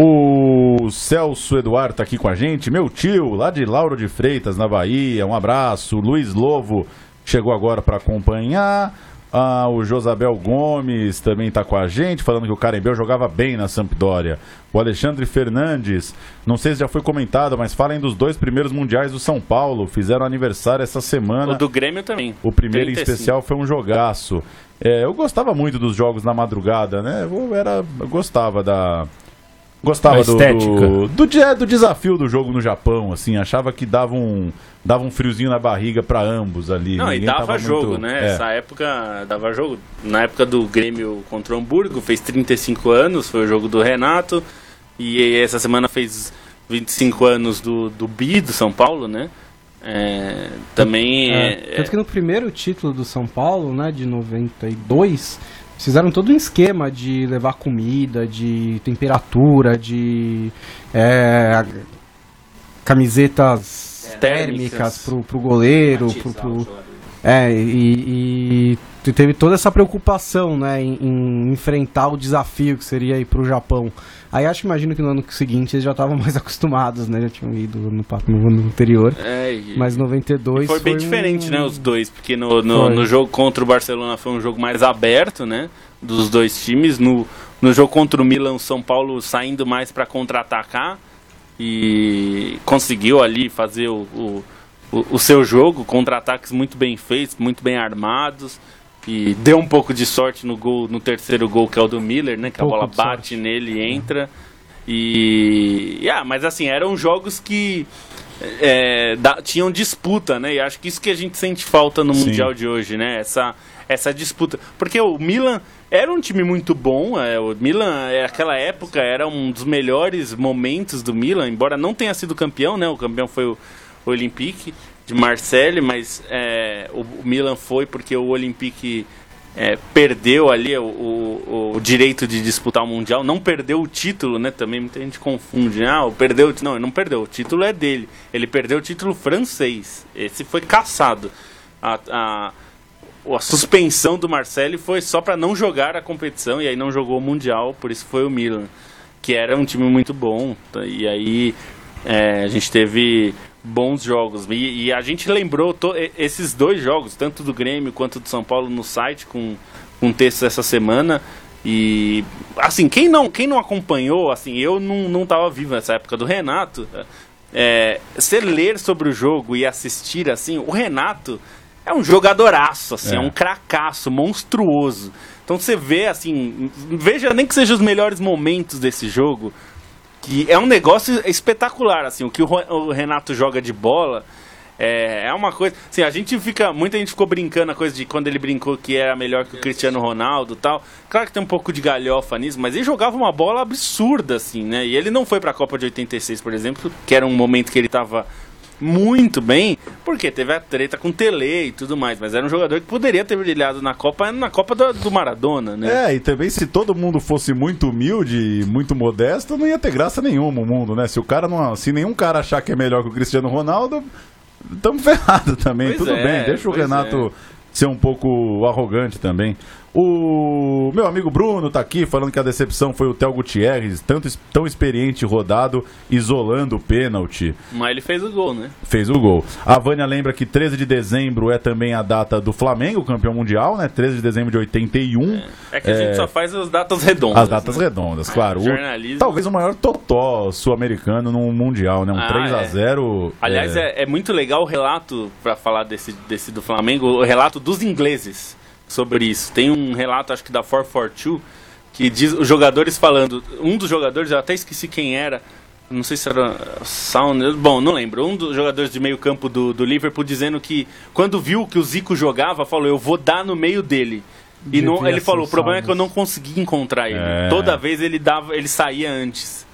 O Celso Eduardo tá aqui com a gente, meu tio, lá de Lauro de Freitas, na Bahia. Um abraço. Luiz Lovo chegou agora para acompanhar. Ah, o Josabel Gomes também tá com a gente, falando que o Carembeu jogava bem na Sampdoria. O Alexandre Fernandes, não sei se já foi comentado, mas falem dos dois primeiros mundiais do São Paulo. Fizeram aniversário essa semana. O do Grêmio também. O primeiro em 35. especial foi um jogaço. É, eu gostava muito dos jogos na madrugada, né? Eu, era, eu gostava da. Gostava do, estética. do, do, dia- do desafio do jogo no Japão, assim. Achava que dava um, dava um friozinho na barriga pra ambos ali. Não, e Ninguém dava tava jogo, muito- né? é. Essa época dava jogo. Na época do Grêmio contra o Hamburgo, fez 35 anos, foi o jogo do Renato. E essa semana fez 25 anos do, do Bi, do São Paulo, né? É, também É, é, Tanto que no primeiro título do São Paulo, né, de 92, fizeram todo um esquema de levar comida, de temperatura, de é, camisetas Térmicas. térmicas pro, pro goleiro, pro, pro- é, e, e te- teve toda essa preocupação, né, em, em enfrentar o desafio que seria ir pro Japão. Aí acho que imagino que no ano seguinte eles já estavam (laughs) mais acostumados, né, já tinham ido no, no ano anterior. é, e- Mas 92 foi bem um- diferente, né? Os dois, porque no, no, Foi. no jogo contra o Barcelona foi um jogo mais aberto, né? Dos dois times. No, no jogo contra o Milan, o São Paulo saindo mais para contra-atacar. e conseguiu ali fazer o, o, o, o seu jogo, contra-ataques muito bem feitos, muito bem armados. E deu um pouco de sorte no gol, no terceiro gol, que é o do Miller, né? Que Pouco a bola bate nele e entra. E. Ah, mas assim, eram jogos que é, da- tinham disputa, né? E acho que isso que a gente sente falta no Sim. Mundial de hoje, né? Essa, essa disputa. Porque o Milan era um time muito bom. é, o Milan, é, aquela época, era um dos melhores momentos do Milan, embora não tenha sido campeão, né? O campeão foi o Olympique de Marseille, mas é, o, Milan foi porque o Olympique é, perdeu ali o, o- o direito de disputar o Mundial, não perdeu o título, né? Também muita gente confunde, né? Ah, perdeu, não, ele não perdeu, o título é dele. Ele perdeu o título francês. Esse foi caçado. A, a, a suspensão do Marcelo foi só para não jogar a competição e aí não jogou o Mundial, por isso foi o Milan, que era um time muito bom. E aí é, a gente teve bons jogos. E, e a gente lembrou esses dois jogos, tanto do Grêmio quanto do São Paulo, no site, com, com textos essa semana. E assim, quem não, quem não acompanhou, assim, eu não, não tava vivo nessa época do Renato. É, você ler sobre o jogo e assistir assim, o Renato é um jogadoraço, assim, é, É. um cracaço, monstruoso. Então você vê assim, veja nem que sejam os melhores momentos desse jogo, que é um negócio espetacular, assim, o que o Renato joga de bola é, é uma coisa, assim, a gente fica, muita gente ficou brincando a coisa de quando ele brincou que era melhor que o Cristiano Ronaldo, tal. Claro que tem um pouco de galhofa nisso, mas ele jogava uma bola absurda assim, né? E ele não foi pra Copa de 86, por exemplo, que era um momento que ele tava muito bem, porque teve a treta com o Tele e tudo mais, mas era um jogador que poderia ter brilhado na Copa, na Copa do, do Maradona, né? É, e também se todo mundo fosse muito humilde e muito modesto, não ia ter graça nenhuma o mundo, né? Se o cara não. Se nenhum cara achar que é melhor que o Cristiano Ronaldo, estamos (laughs) ferrados também. Pois Tudo é, bem, deixa o Renato ser um pouco arrogante também. O meu amigo Bruno tá aqui falando que a decepção foi o Theo Gutierrez, tanto, tão experiente rodado, isolando o pênalti. Mas ele fez o gol, né? fez o gol. A Vânia lembra que 13 de dezembro é também a data do Flamengo, campeão mundial, né? 13 de dezembro de 81. É que a gente só faz as datas redondas. As datas né? redondas, claro. O- talvez o maior totó sul-americano no mundial, né? Um Ah, 3 a é. 0 Aliás, é, é muito legal o relato, pra falar desse, desse do Flamengo, o relato dos ingleses sobre isso. Tem um relato, acho que da 442, que diz os jogadores falando. Um dos jogadores, eu até esqueci quem era. Não sei se era Sound. Bom, não lembro. Um dos jogadores de meio campo do, do Liverpool dizendo que quando viu que o Zico jogava, falou: Eu vou dar no meio dele. E não, ele falou: o problema é que eu não consegui encontrar ele. É. Toda vez ele dava, ele saía antes.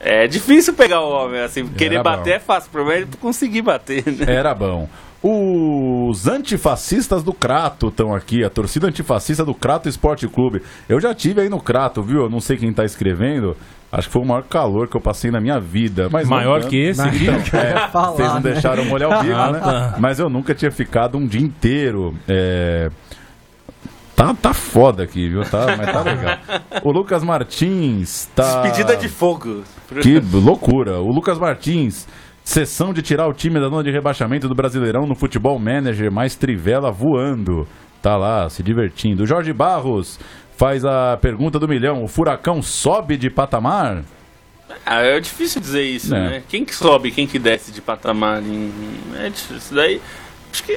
É difícil pegar o homem, assim, querer bom. bater é fácil, o problema é conseguir bater, né? Era bom. Os antifascistas do Crato estão aqui, a torcida antifascista do Crato Esporte Clube. Eu já tive aí no Crato, viu? Eu não sei quem tá escrevendo. Acho que foi o maior calor que eu passei na minha vida. Mas não Maior tanto. que esse? Então, (laughs) é, falar, vocês não né? deixaram molhar o bico, Ah, né? tá. Mas eu nunca tinha ficado um dia inteiro. É... Tá, tá foda aqui, viu? Tá, mas tá legal. O Lucas Martins tá. Despedida de fogo. Que loucura. O Lucas Martins, sessão de tirar o time da zona de rebaixamento do Brasileirão no Futebol Manager, mais Trivela voando. Tá lá, se divertindo. Jorge Barros faz a pergunta do milhão. O Furacão sobe de patamar? Ah, é difícil dizer isso, É. né? Quem que sobe, quem que desce de patamar? É difícil. Isso daí, acho que...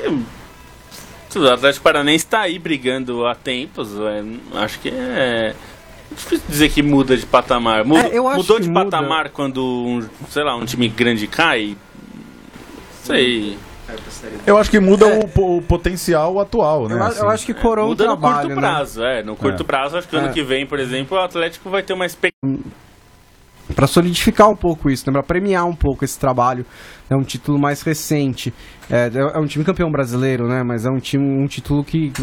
O Atlético Paranaense está aí brigando há tempos. acho que é... Difícil dizer que muda de patamar. Muda- É, eu acho mudou que de muda. patamar quando, um, sei lá, um time grande cai? Sei. Eu acho que muda o, po- o potencial atual, né? Eu, assim. eu acho que coroa um Muda no trabalho, curto né? prazo, é. No curto É. prazo, acho que ano É. que vem, por exemplo, o Atlético vai ter uma expectativa. Pra solidificar um pouco isso, né? Pra premiar um pouco esse trabalho. É um título mais recente. É, é um time campeão brasileiro, né? Mas é um time, um título que, que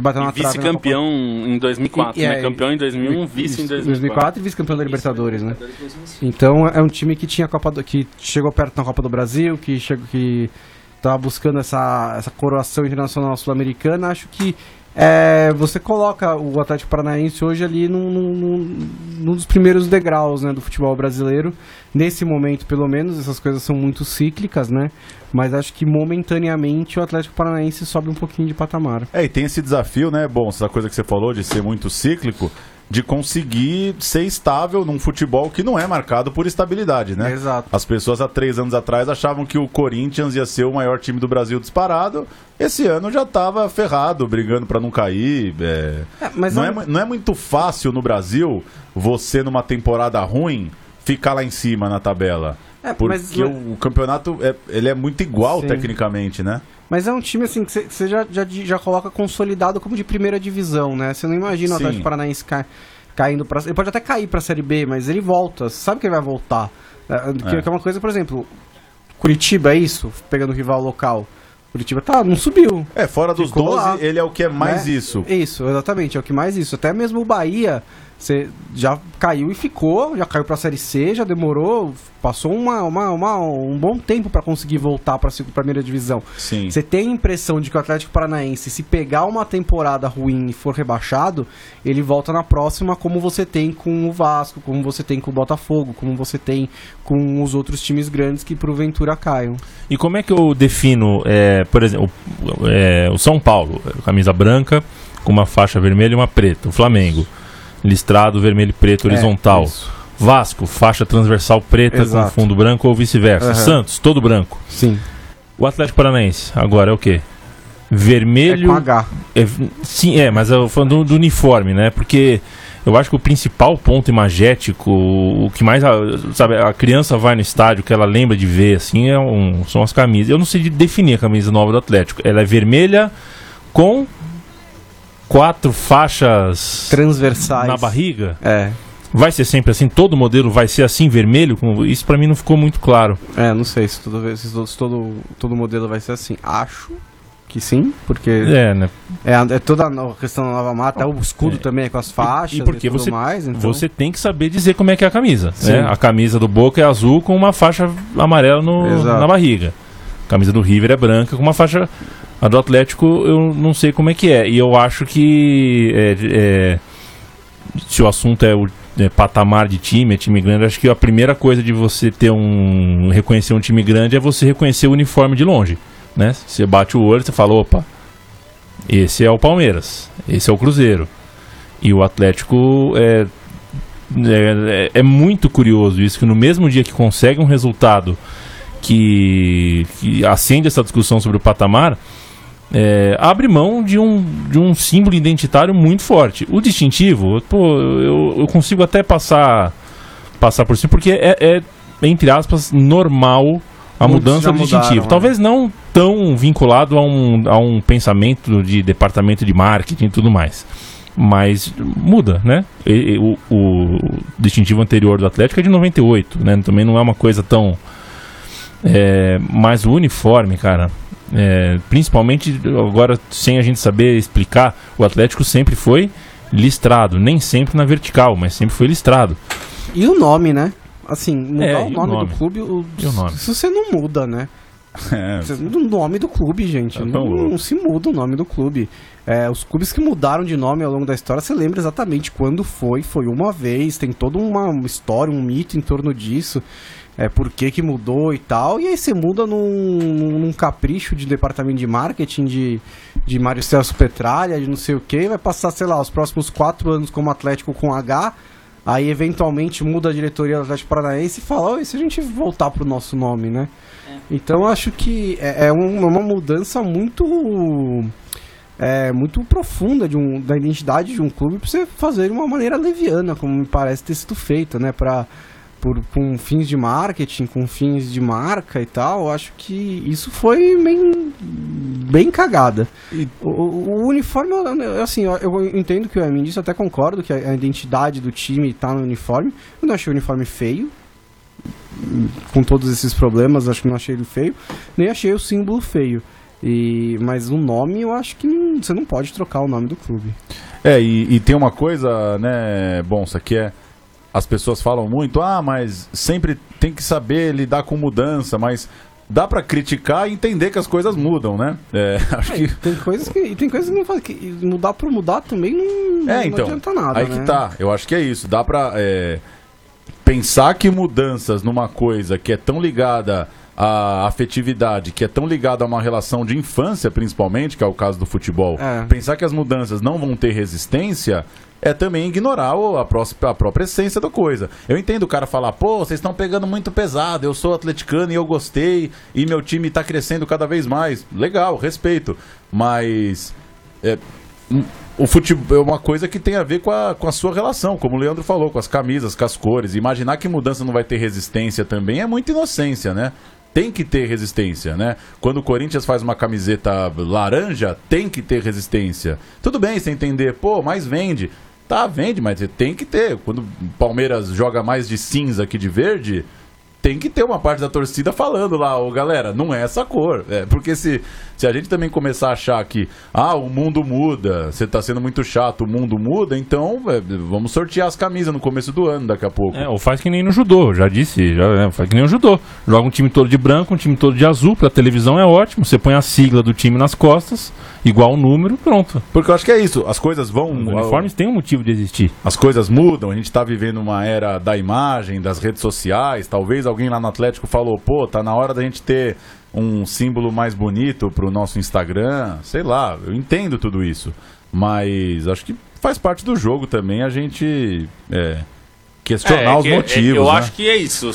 bateu na trave. na Vice-campeão em 2004, E- e né? é, Campeão em 2001, Copa- vice em isso, 2004. 2004 e vice-campeão da Libertadores, né? Então é um time que tinha a Copa do, que chegou perto na Copa do Brasil, que chegou que tava buscando essa, essa coroação internacional sul-americana. Acho que é, você coloca o Atlético Paranaense hoje ali num, num- num- dos primeiros degraus né, do futebol brasileiro. Nesse momento, pelo menos, essas coisas são muito cíclicas, né? Mas acho que momentaneamente o Atlético Paranaense sobe um pouquinho de patamar. É, e tem esse desafio, né? Bom, essa coisa que você falou de ser muito cíclico, de conseguir ser estável num futebol que não é marcado por estabilidade, né? Exato. As pessoas há três anos atrás achavam que o Corinthians ia ser o maior time do Brasil disparado. Esse ano já estava ferrado, brigando para não cair. é. É, mas não, é não é muito fácil no Brasil você, numa temporada ruim, ficar lá em cima na tabela. É, Porque mas- o, o campeonato é, ele é muito igual Sim. tecnicamente, né? Mas é um time assim que você já, já, já coloca consolidado como de primeira divisão, né? Você não imagina o. Atlético Paranaense ca- caindo pra. Ele pode até cair pra Série B, mas ele volta. Você sabe que ele vai voltar. É, que, É. que é uma coisa, por exemplo, Curitiba é isso, pegando o rival local. Curitiba tá, não subiu. É, fora dos Ficou 12, lá. ele é o que é mais né? isso. Isso, exatamente, é o que mais isso. Até mesmo o Bahia, você já caiu e ficou, já caiu pra Série C, já demorou, passou uma, uma, uma- um bom tempo pra conseguir voltar pra segunda- primeira divisão. Sim. Você tem a impressão de que o Atlético Paranaense, se pegar uma temporada ruim e for rebaixado, ele volta na próxima, como você tem com o Vasco, como você tem com o Botafogo, como você tem com os outros times grandes que porventura caiam. E como é que eu defino, é, por exemplo, é, o São Paulo, camisa branca com uma faixa vermelha e uma preta. O Flamengo, listrado vermelho e preto horizontal. É. Vasco, faixa transversal preta Exato. com fundo branco ou vice-versa. Aham. Santos, todo branco. Sim. O Atlético Paranaense, agora é o quê? É Vermelho. com H. É, sim, é, mas eu falando do, do uniforme, né? Porque eu acho que o principal ponto imagético, o que mais, a- sabe, a criança vai no estádio, que ela lembra de ver, assim, é um- são as camisas. Eu não sei de definir a camisa nova do Atlético. Ela é vermelha com quatro faixas Transversais. na barriga. É. Vai ser sempre assim? Todo modelo vai ser assim, vermelho? Isso pra mim não ficou muito claro. É, não sei se, todo, se todo, todo, todo modelo vai ser assim. Acho que sim, porque É, né? é, é toda a questão da Nova Mata, o escudo É. também é com as faixas e porque tudo você- mais. Então... Você tem que saber dizer como é que é a camisa. Né? A camisa do Boca é azul com uma faixa amarela no- Exato. na barriga. A camisa do River é branca com uma faixa. A do Atlético eu não sei como é que é. E eu acho que é, é, se o assunto é o é, patamar de time, é time grande, acho que a primeira coisa de você ter um. reconhecer um time grande é você reconhecer o uniforme de longe. Né? Você bate o olho e fala, opa, esse é o Palmeiras, esse é o Cruzeiro. E o Atlético é, é, é muito curioso isso, que no mesmo dia que consegue um resultado que, que acende essa discussão sobre o patamar, é, abre mão de um, de um símbolo identitário muito forte. O distintivo, pô, eu, eu consigo até passar, passar por cima, porque é, é, entre aspas, normal a Muitos mudança do mudaram, distintivo. né? Talvez não tão vinculado a um, a um pensamento de departamento de marketing e tudo mais. Mas muda, né? E o, o distintivo anterior do Atlético é de 98, né? Também não é uma coisa tão. É, mas o uniforme, cara, é, principalmente agora sem a gente saber explicar, o Atlético sempre foi listrado, nem sempre na vertical, mas sempre foi listrado. E o nome, né? Assim, mudar É, o e o nome, nome? do clube, o, E o nome? se você não muda, né? (laughs) É, O nome do clube, gente. É Não, não se muda o nome do clube. É, os clubes que mudaram de nome ao longo da história, você lembra exatamente quando foi. Foi uma vez, tem toda uma história, um mito em torno disso. É, por que, que mudou e tal. E aí você muda num, num capricho de departamento de marketing de, de Mário Celso Petralha, de não sei o que. Vai passar, sei lá, os próximos quatro anos como Atlético com H. Aí eventualmente muda a diretoria do Atlético Paranaense e fala, "Oi, e se a gente voltar pro nosso nome, né? Então eu acho que é, é um- uma mudança muito é, muito profunda de um, da identidade de um clube para você fazer de uma maneira leviana, como me parece ter sido feito, né? Pra, por, com fins de marketing, com fins de marca e tal, eu acho que isso foi bem, bem cagada. O, o- o uniforme, assim, eu, eu entendo que o Emin disse, até concordo que a, a identidade do time tá no uniforme. Eu não achei o uniforme feio, com todos esses problemas, acho que não achei ele feio, nem achei o símbolo feio. E, mas o nome, eu acho que não- você não pode trocar o nome do clube. É, e, e tem uma coisa, né, Bonsa, que é. As pessoas falam muito, ah, mas sempre tem que saber lidar com mudança, mas dá pra criticar e entender que as coisas mudam, né? É, (laughs) acho que. Tem coisas que, tem coisas que não faz, que mudar por mudar também não, É, não então. adianta nada. aí né? que tá. Eu acho que é isso. Dá pra. é, pensar que mudanças numa coisa que é tão ligada à afetividade, que é tão ligada a uma relação de infância, principalmente, que é o caso do futebol, É. pensar que as mudanças não vão ter resistência é também ignorar a, prós- a própria essência da coisa. Eu entendo o cara falar, pô, vocês estão pegando muito pesado, eu sou atleticano e eu gostei, e meu time tá crescendo cada vez mais. Legal, respeito. Mas é, um- o futebol é uma coisa que tem a ver com a, com a sua relação, como o Leandro falou, com as camisas, com as cores. Imaginar que mudança não vai ter resistência também é muita inocência, né? Tem que ter resistência, né? Quando o Corinthians faz uma camiseta laranja, tem que ter resistência. Tudo bem você entender, pô, mas vende. Tá, vende, mas tem que ter. Quando o Palmeiras joga mais de cinza que de verde, tem que ter uma parte da torcida falando lá, ô galera, não é essa cor. É, porque se, se a gente também começar a achar que, ah, o mundo muda, você tá sendo muito chato, o mundo muda, então é, vamos sortear as camisas no começo do ano daqui a pouco. É, ou faz que nem no judô, já disse, já, é, faz que nem no judô. Joga um time todo de branco, um time todo de azul, pra televisão é ótimo. Você põe a sigla do time nas costas, igual o número, pronto. Porque eu acho que é isso, as coisas vão. Os uniformes têm um motivo de existir. As coisas mudam, a gente tá vivendo uma era da imagem, das redes sociais. Talvez alguém lá no Atlético falou, pô, tá na hora da gente ter um símbolo mais bonito pro nosso Instagram. Sei lá, eu entendo tudo isso. Mas acho que faz parte do jogo também a gente é, questionar É, os que- é- motivos. Eu né? acho que é isso.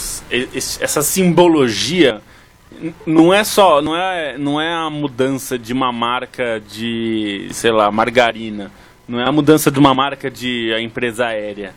Essa simbologia não é só, não é, não é a mudança de uma marca de, sei lá, margarina. Não é a mudança de uma marca de a empresa aérea.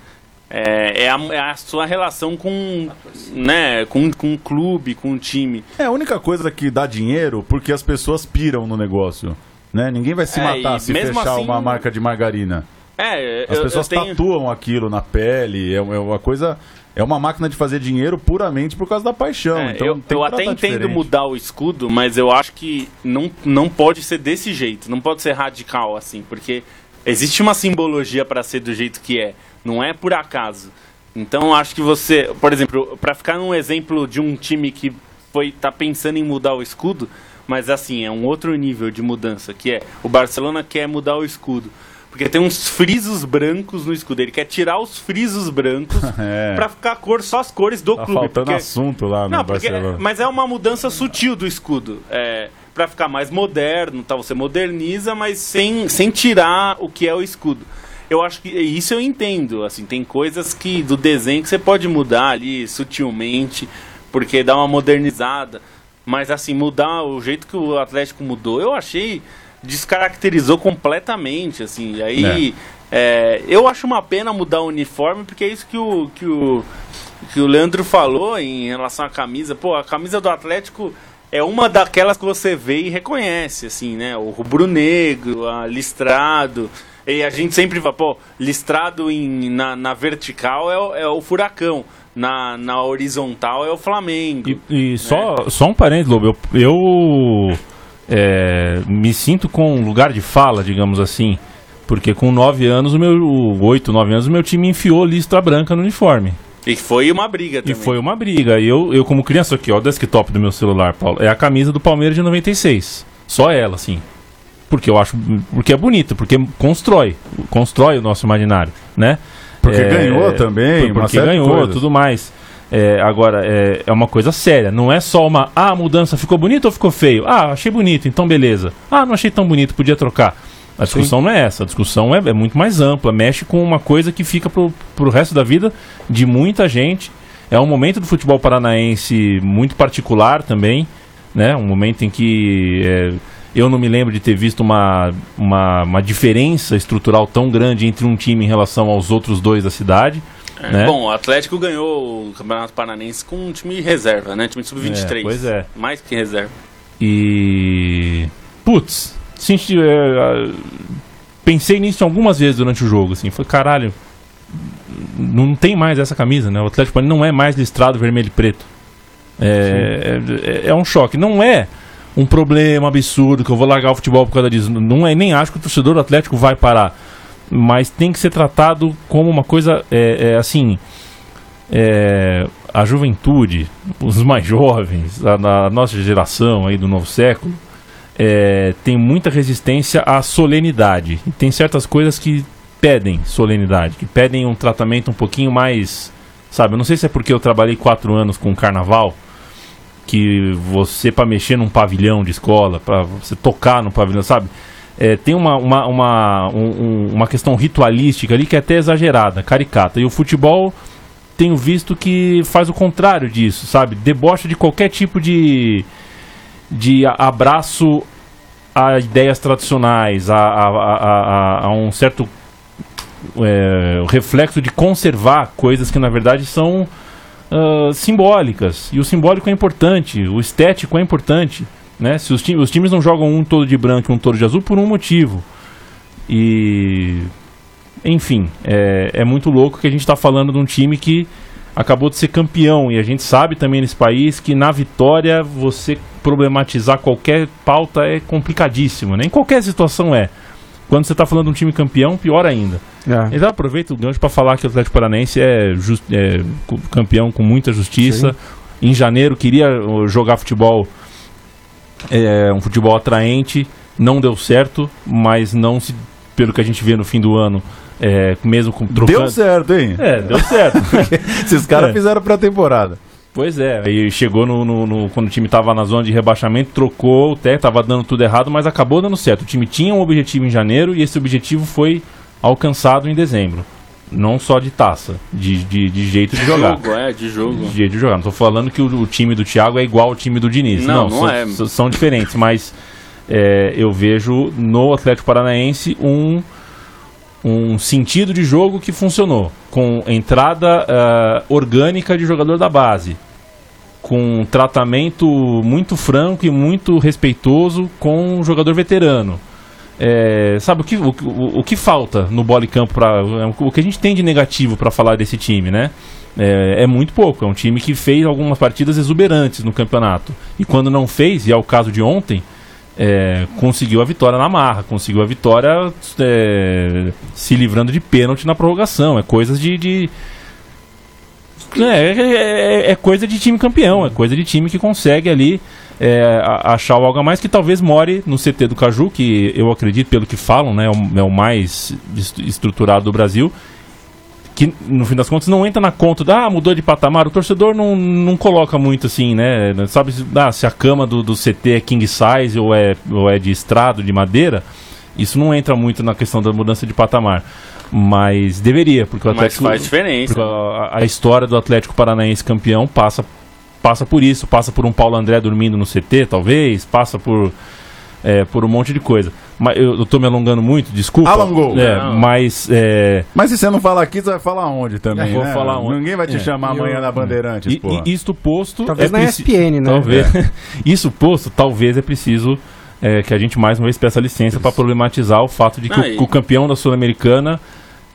É, é, a, é a sua relação com, né, com, com o clube, com o time. É a única coisa que dá dinheiro porque as pessoas piram no negócio. Né? Ninguém vai se É, matar se fechar assim- uma marca de margarina. É, As eu, pessoas eu tenho... tatuam aquilo na pele, é, é uma coisa. É uma máquina de fazer dinheiro puramente por causa da paixão. É, então eu eu até entendo diferente. mudar o escudo, mas eu acho que não, não pode ser desse jeito, não pode ser radical assim, porque existe uma simbologia para ser do jeito que é, não é por acaso. Então acho que você, por exemplo, para ficar num exemplo de um time que foi tá pensando em mudar o escudo, mas assim, é um outro nível de mudança, que é o Barcelona quer mudar o escudo. Porque tem uns frisos brancos no escudo. Ele quer tirar os frisos brancos (laughs) É. pra ficar a cor, só as cores do Tá clube. faltando porque- assunto lá no não, porque, Barcelona. mas é uma mudança sutil do escudo. É, para ficar mais moderno, tá? Você moderniza, mas sem, sem tirar o que é o escudo. Eu acho que isso eu entendo. Assim, tem coisas que do desenho que você pode mudar ali sutilmente, porque dá uma modernizada. Mas assim, mudar o jeito que o Atlético mudou, eu achei descaracterizou completamente, assim. E aí é, eu acho uma pena mudar o uniforme, porque é isso que o, que o que o Leandro falou em relação à camisa. Pô, a camisa do Atlético é uma daquelas que você vê e reconhece, assim, né? O rubro-negro, a listrado. E a gente sempre fala, pô, listrado em, na, na vertical é, o- é o furacão. Na, na horizontal é o Flamengo. E, e só, só um parênteses, Lobo. Eu, eu, é, me sinto com lugar de fala, digamos assim. Porque com 9 anos, o meu. 8, 9 anos, o meu time enfiou listra branca no uniforme. E foi uma briga E também. foi uma briga. E eu, eu como criança aqui, ó, o desktop do meu celular, Paulo, é a camisa do Palmeiras de 96. Só ela, assim. Porque eu acho. Porque é bonita, porque constrói. Constrói o nosso imaginário, né? Porque É, ganhou também, Porque ganhou, tudo mais. É, agora, é, é uma coisa séria. Não é só uma. Ah, a mudança ficou bonito ou ficou feio? Ah, achei bonito, então beleza. Ah, não achei tão bonito, podia trocar. A discussão não é essa. A discussão é, é muito mais ampla. Mexe com uma coisa que fica pro, pro resto da vida de muita gente. É um momento do futebol paranaense muito particular também. Né? Um momento em que. é, eu não me lembro de ter visto uma, uma, uma diferença estrutural tão grande entre um time em relação aos outros dois da cidade. É, né? Bom, o Atlético ganhou o Campeonato Paranense com um time reserva, né? Time sub-23. É, pois é. Mais que reserva. E. Putz, senti, é, é, pensei nisso algumas vezes durante o jogo. Assim, foi caralho. Não tem mais essa camisa, né? O Atlético Paranaense não é mais listrado vermelho e preto. É, é, é um choque. Não é um problema absurdo que eu vou largar o futebol por causa disso. Não é, nem acho que o torcedor do Atlético vai parar. Mas tem que ser tratado como uma coisa é, é, assim. é, a juventude, os mais jovens, a, a nossa geração aí do novo século, é, tem muita resistência à solenidade. E tem certas coisas que pedem solenidade, que pedem um tratamento um pouquinho mais Sabe? Eu não sei se é porque eu trabalhei quatro anos com carnaval, que você, para mexer num pavilhão de escola, para você tocar no pavilhão, sabe? É, tem uma, uma, uma, um- uma questão ritualística ali que é até exagerada, caricata. E o futebol, tenho visto que faz o contrário disso, sabe? Debocha de qualquer tipo de, de abraço a ideias tradicionais, a, a, a, a- a um certo é, reflexo de conservar coisas que na verdade são ah, simbólicas. E o simbólico é importante, o estético é importante. Né? Se os, os times não jogam um todo de branco e um todo de azul por um motivo. E. Enfim, é, é muito louco que a gente está falando de um time que acabou de ser campeão. E a gente sabe também nesse país que na vitória você problematizar qualquer pauta é complicadíssimo. Né? Em qualquer situação é. Quando você está falando de um time campeão, pior ainda. É. Então aproveito o gancho para falar que o Atlético Paranaense é, é campeão com muita justiça. Em janeiro queria uh, jogar futebol, é, um futebol atraente, não deu certo, mas não se, pelo que a gente vê no fim do ano, é, mesmo com trocando. Deu certo, hein? É, deu certo. (laughs) Esses caras É. fizeram pré-temporada. Pois é, aí chegou no, no- no- quando o time tava na zona de rebaixamento, trocou o técnico, tava dando tudo errado, mas acabou dando certo. O time tinha um objetivo em janeiro e esse objetivo foi alcançado em dezembro. Não só de taça, de, de, de jeito de jogar. Jogo, é, de jogo. De jeito de jogar. Não tô falando que o, o time do Thiago é igual ao time do Diniz. Não, não são, é. São diferentes, mas é, eu vejo no Atlético Paranaense um, um sentido de jogo que funcionou. Com entrada ah, orgânica de jogador da base. Com um tratamento muito franco e muito respeitoso com um jogador veterano. É, sabe o que, o, o, o que falta no bola e campo para o que a gente tem de negativo para falar desse time, né? É, é muito pouco. É um time que fez algumas partidas exuberantes no campeonato e quando não fez, e é o caso de ontem, é, conseguiu a vitória na marra, conseguiu a vitória é, se livrando de pênalti na prorrogação. É coisas de, de é, é- é- é coisa de time campeão, é coisa de time que consegue ali é, achar algo a mais que talvez more no CT do Caju, que eu acredito, pelo que falam, né, é, o, é o mais est- estruturado do Brasil. Que no fim das contas não entra na conta da ah, mudou de patamar. O torcedor não, não coloca muito assim, né? Sabe se, ah, se a cama do, do CT é king size ou é, ou é de estrado, de madeira. Isso não entra muito na questão da mudança de patamar. Mas deveria, porque o Mas Atlético. faz diferença. A, a história do Atlético Paranaense campeão passa, passa por isso, passa por um Paulo André dormindo no CT, talvez, passa por, é, por um monte de coisa. Mas eu, eu tô me alongando muito, desculpa. Alongou. É, mas é, Mas se você não falar aqui, você vai falar onde também, Eu vou né? falar onde. Ninguém vai te É. chamar amanhã na Bandeirantes, e, e isto posto. Talvez na preci- ESPN, né? Talvez. (laughs) Isso posto, talvez é preciso é, que a gente mais uma vez peça licença para problematizar o fato de que o- que o campeão da Sul-Americana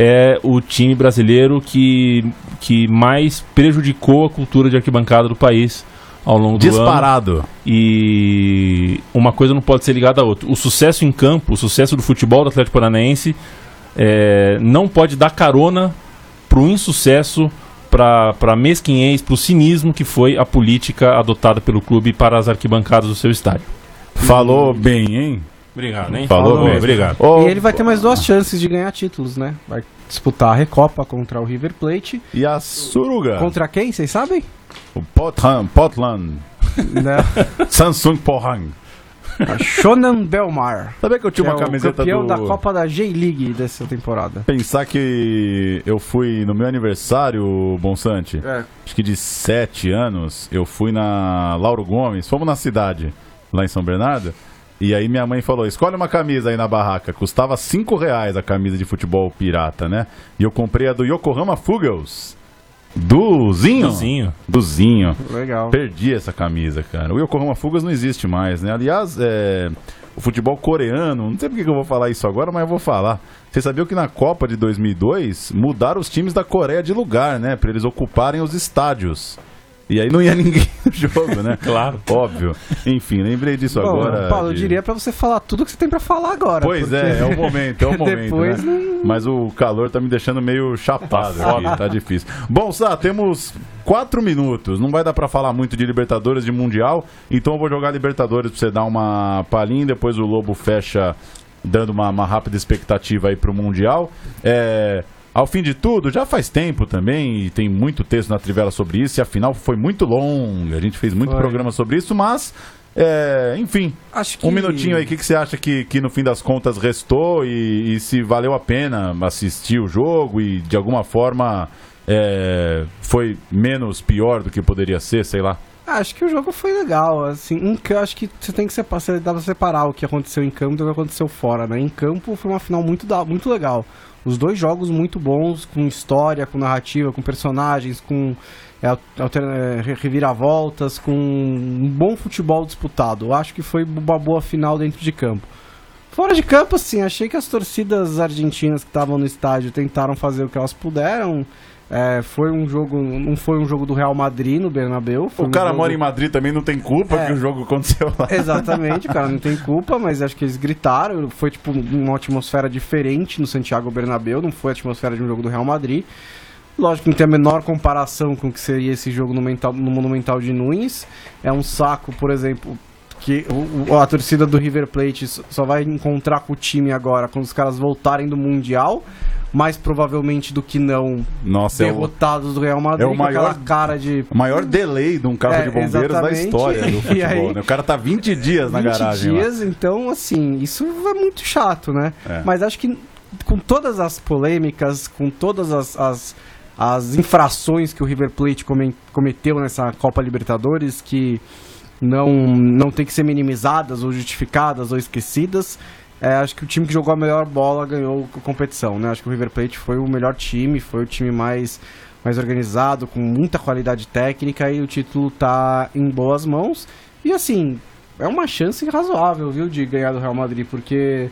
é o time brasileiro que, que mais prejudicou a cultura de arquibancada do país ao longo do ano. Disparado. E uma coisa não pode ser ligada à outra. O sucesso em campo, o sucesso do futebol do Atlético Paranaense é, não pode dar carona pro insucesso, para a mesquinhez, pro cinismo que foi a política adotada pelo clube para as arquibancadas do seu estádio. Falou bem, hein? Obrigado, hein? Falou Falou, obrigado. E ele vai ter mais duas chances de ganhar títulos, né? Vai disputar a Recopa contra o River Plate. E a Suruga? Contra quem, vocês sabem? O Potland, Potland. Né? (laughs) Samsung Pohang. A Shonan Belmar. Sabia que eu tinha que uma é o camiseta campeão do... da Copa da J-League dessa temporada. Pensar que eu fui no meu aniversário, Bonsante, É. acho que de sete anos, eu fui na Lauro Gomes, fomos na cidade, lá em São Bernardo, e aí minha mãe falou, escolhe uma camisa aí na barraca, custava cinco reais a camisa de futebol pirata, né? E eu comprei a do Yokohama Fugels, do Zinho? Zinho. Do Zinho. Legal. Perdi essa camisa, cara. O Yokohama Fugas não existe mais, né? Aliás, é, o futebol coreano, não sei porque que eu vou falar isso agora, mas eu vou falar. Você sabia que na Copa de 2002 mudaram os times da Coreia de lugar, né? Pra eles ocuparem os estádios. E aí não ia (laughs) ninguém no jogo, né? Claro. Óbvio. Enfim, lembrei disso Bom, agora. Paulo, eu de- diria pra você falar tudo que você tem pra falar agora. Pois porque- é, é o momento, é o (laughs) momento. Depois né? Mas o calor tá me deixando meio chapado Tá aqui, tá difícil. Bom, Sá, temos quatro minutos. Não vai dar pra falar muito de Libertadores de Mundial, então eu vou jogar Libertadores pra você dar uma palhinha, depois o Lobo fecha dando uma, uma rápida expectativa aí pro Mundial. É, Ao fim de tudo, já faz tempo também, e tem muito texto na Trivela sobre isso, e afinal foi muito longa, a gente fez muito Foi. programa sobre isso, mas, é, enfim, Acho que... um minutinho aí, o que, que você acha que, que no fim das contas restou e, e se valeu a pena assistir o jogo e de alguma forma é, foi menos pior do que poderia ser, sei lá. Acho que o jogo foi legal, assim, em acho que você tem que separar, dá pra separar o que aconteceu em campo do que aconteceu fora, né? Em campo foi uma final muito, muito legal. Os dois jogos muito bons, com história, com narrativa, com personagens, com é, é, re- reviravoltas, com um bom futebol disputado. Eu acho que foi uma boa final dentro de campo. Fora de campo, assim, achei que as torcidas argentinas que estavam no estádio tentaram fazer o que elas puderam. É, foi um jogo, não foi um jogo do Real Madrid no Bernabéu. foi O um cara jogo- mora em Madrid também não tem culpa É. que o jogo aconteceu lá. (laughs) Exatamente, o cara não tem (laughs) culpa, mas acho que eles gritaram. Foi tipo uma atmosfera diferente no Santiago Bernabéu, não foi a atmosfera de um jogo do Real Madrid. Lógico que não tem a menor comparação com o que seria esse jogo no, mental, no Monumental de Nunes. É um saco, por exemplo, que o- a torcida do River Plate só vai encontrar com o time agora quando os caras voltarem do Mundial. Mais provavelmente do que não Nossa, é o, derrotados do Real Madrid, é o com maior- aquela cara de o maior delay de um carro É, de bombeiros da história do (laughs) futebol. aí- né? O cara tá 20 dias na 20 garagem. lá. dias, então, assim, isso é muito chato, né? É. Mas acho que com todas as polêmicas, com todas as, as, as infrações que o River Plate come- cometeu nessa Copa Libertadores, que não, não tem que ser minimizadas ou justificadas ou esquecidas, é, acho que o time que jogou a melhor bola ganhou a competição, né? Acho que o River Plate foi o melhor time, foi o time mais, mais organizado, com muita qualidade técnica e o título tá em boas mãos. E assim, é uma chance razoável, viu, de ganhar do Real Madrid, porque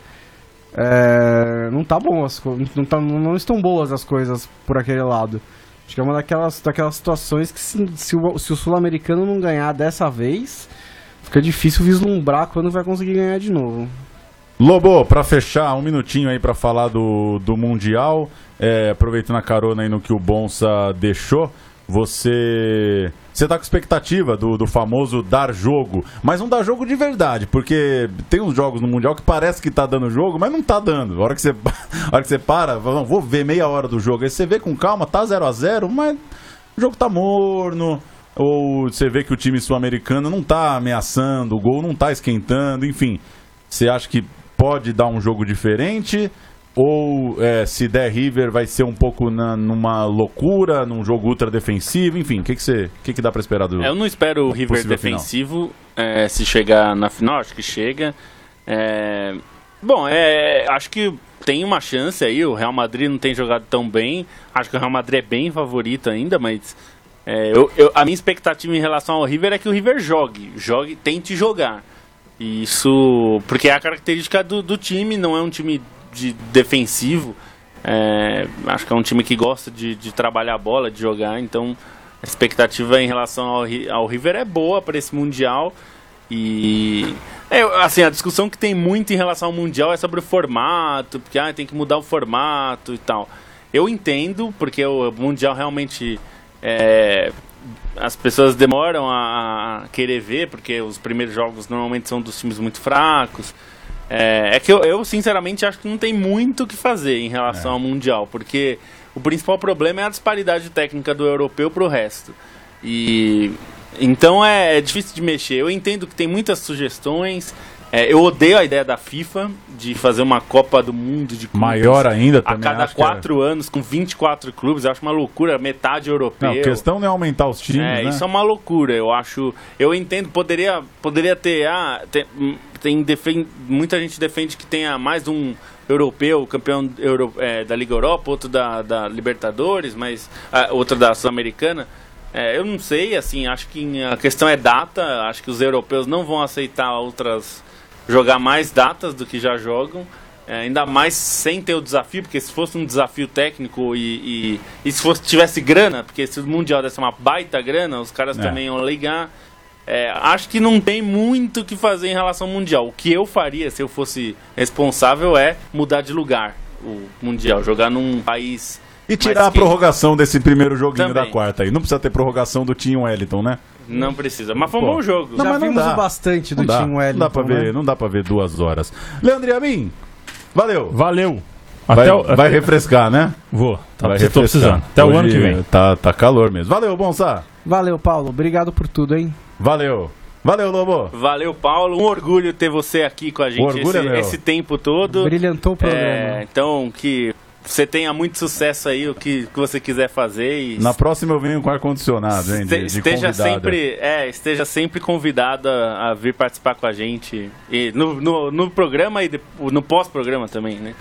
é, não tá bom as não, tá- não estão boas as coisas por aquele lado. Acho que é uma daquelas, daquelas situações que se, se o, se o sul-americano não ganhar dessa vez, fica difícil vislumbrar quando vai conseguir ganhar de novo. Lobo, pra fechar, um minutinho aí pra falar do, do Mundial, é, aproveitando a carona aí no que o Bonsa deixou, você você tá com expectativa do, do famoso dar jogo, mas não dar jogo de verdade, porque tem uns jogos no Mundial que parece que tá dando jogo, mas não tá dando. A hora que você, (laughs) a hora que você para, "Não, vou ver meia hora do jogo, aí você vê com calma, tá 0 a 0 mas o jogo tá morno, ou você vê que o time sul-americano não tá ameaçando, o gol não tá esquentando, enfim. Você acha que pode dar um jogo diferente? Ou é, se der River vai ser um pouco na- numa loucura, num jogo ultra defensivo, enfim, o que, que, você, que, que dá pra esperar do. É, Eu não espero o River defensivo é, se chegar na final, acho que chega. É, bom, é, acho que tem uma chance aí. O Real Madrid não tem jogado tão bem. Acho que o Real Madrid é bem favorito ainda, mas é, eu- eu- a minha expectativa em relação ao River é que o River jogue, jogue, tente jogar. E Isso porque é a característica do, do time, não é um time de defensivo. É, acho que é um time que gosta de, de trabalhar a bola, de jogar. Então a expectativa em relação ao, ao River é boa para esse mundial. E é, assim, a discussão que tem muito em relação ao mundial é sobre o formato, porque ah, tem que mudar o formato e tal. Eu entendo, porque o mundial realmente é, as pessoas demoram a, querer ver, porque os primeiros jogos normalmente são dos times muito fracos. É, é que eu, eu, sinceramente, acho que não tem muito o que fazer em relação ao Mundial, porque o principal problema é a disparidade técnica do europeu pro resto. E então é, é difícil de mexer. Eu entendo que tem muitas sugestões. É, eu odeio a ideia da FIFA de fazer uma Copa do Mundo de clubes Maior ainda a também. cada acho que é- quatro anos, com 24 clubes. Eu acho uma loucura, metade europeu. Não, a questão não é aumentar os times, É, né? isso é uma loucura, eu acho. Eu entendo, poderia, poderia ter. Ah, tem, tem defen- muita gente defende que tenha mais um europeu, campeão euro- é, da Liga Europa, outro da, da Libertadores, mas ah, outro da Sul-Americana. É, eu não sei, assim, acho que a questão é data. Acho que os europeus não vão aceitar outras. Jogar mais datas do que já jogam. É, ainda mais sem ter o desafio, porque se fosse um desafio técnico e, e, e se fosse, tivesse grana, porque se o Mundial desse uma baita grana, os caras É. também iam ligar. É, acho que não tem muito o que fazer em relação ao Mundial. O que eu faria se eu fosse responsável é mudar de lugar o Mundial, jogar num país. E tirar a prorrogação desse primeiro joguinho Também. da quarta aí. Não precisa ter prorrogação do Team Wellington, né? Não precisa. Mas foi um Pô. bom jogo. Não, Já mas não vimos dá. o bastante do Não dá, Team Wellington, não dá pra ver, né? não dá pra ver duas horas. Leandro Yamin, valeu. Valeu. Vai, Até o- vai até- refrescar, né? Vou, tá, vai tô refrescar. precisando. Até o Hoje ano que vem. Tá, tá calor mesmo. Valeu, Bonsa. Valeu, Paulo. Obrigado por tudo, hein? Valeu. Valeu, Lobo. Valeu, Paulo. Um orgulho ter você aqui com a gente orgulho esse, é meu. esse tempo todo. Brilhantou o programa. É, então, que você tenha muito sucesso aí, o que, que você quiser fazer. E Na próxima eu venho com ar-condicionado, hein? De, este- de esteja convidada. sempre é, esteja sempre convidado a, a vir participar com a gente e no, no, no programa e de- no pós-programa também, né?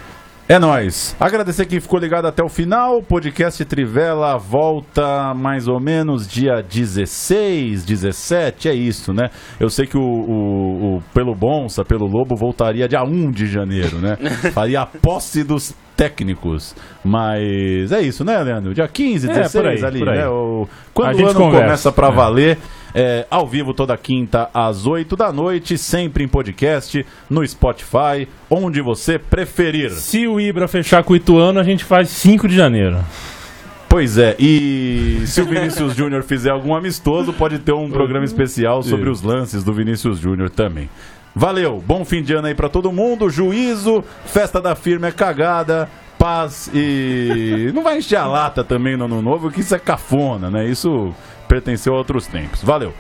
É nóis. Agradecer quem ficou ligado até o final. O podcast Trivela volta mais ou menos dia 16, 17. É isso, né? Eu sei que o, o- o pelo Bonsa, pelo Lobo, voltaria dia 1 de janeiro, né? (laughs) Faria a posse dos técnicos. Mas é isso, né, Leandro? Dia 15, É, 16 por aí, ali, por aí. né? O- quando o ano conversa. começa pra É. valer. É, ao vivo toda quinta às 8 da noite, sempre em podcast, no Spotify, onde você preferir. Se o Ibra fechar com o Ituano, a gente faz 5 de janeiro. Pois é, e se o Vinícius Júnior fizer algum amistoso, pode ter um programa (laughs) especial sobre os lances do Vinícius Júnior também. Valeu, bom fim de ano aí pra todo mundo, juízo, festa da firma é cagada, paz e. (laughs) Não vai encher a lata também no ano novo, que isso é cafona, né? Isso pertenceu a outros tempos. Valeu.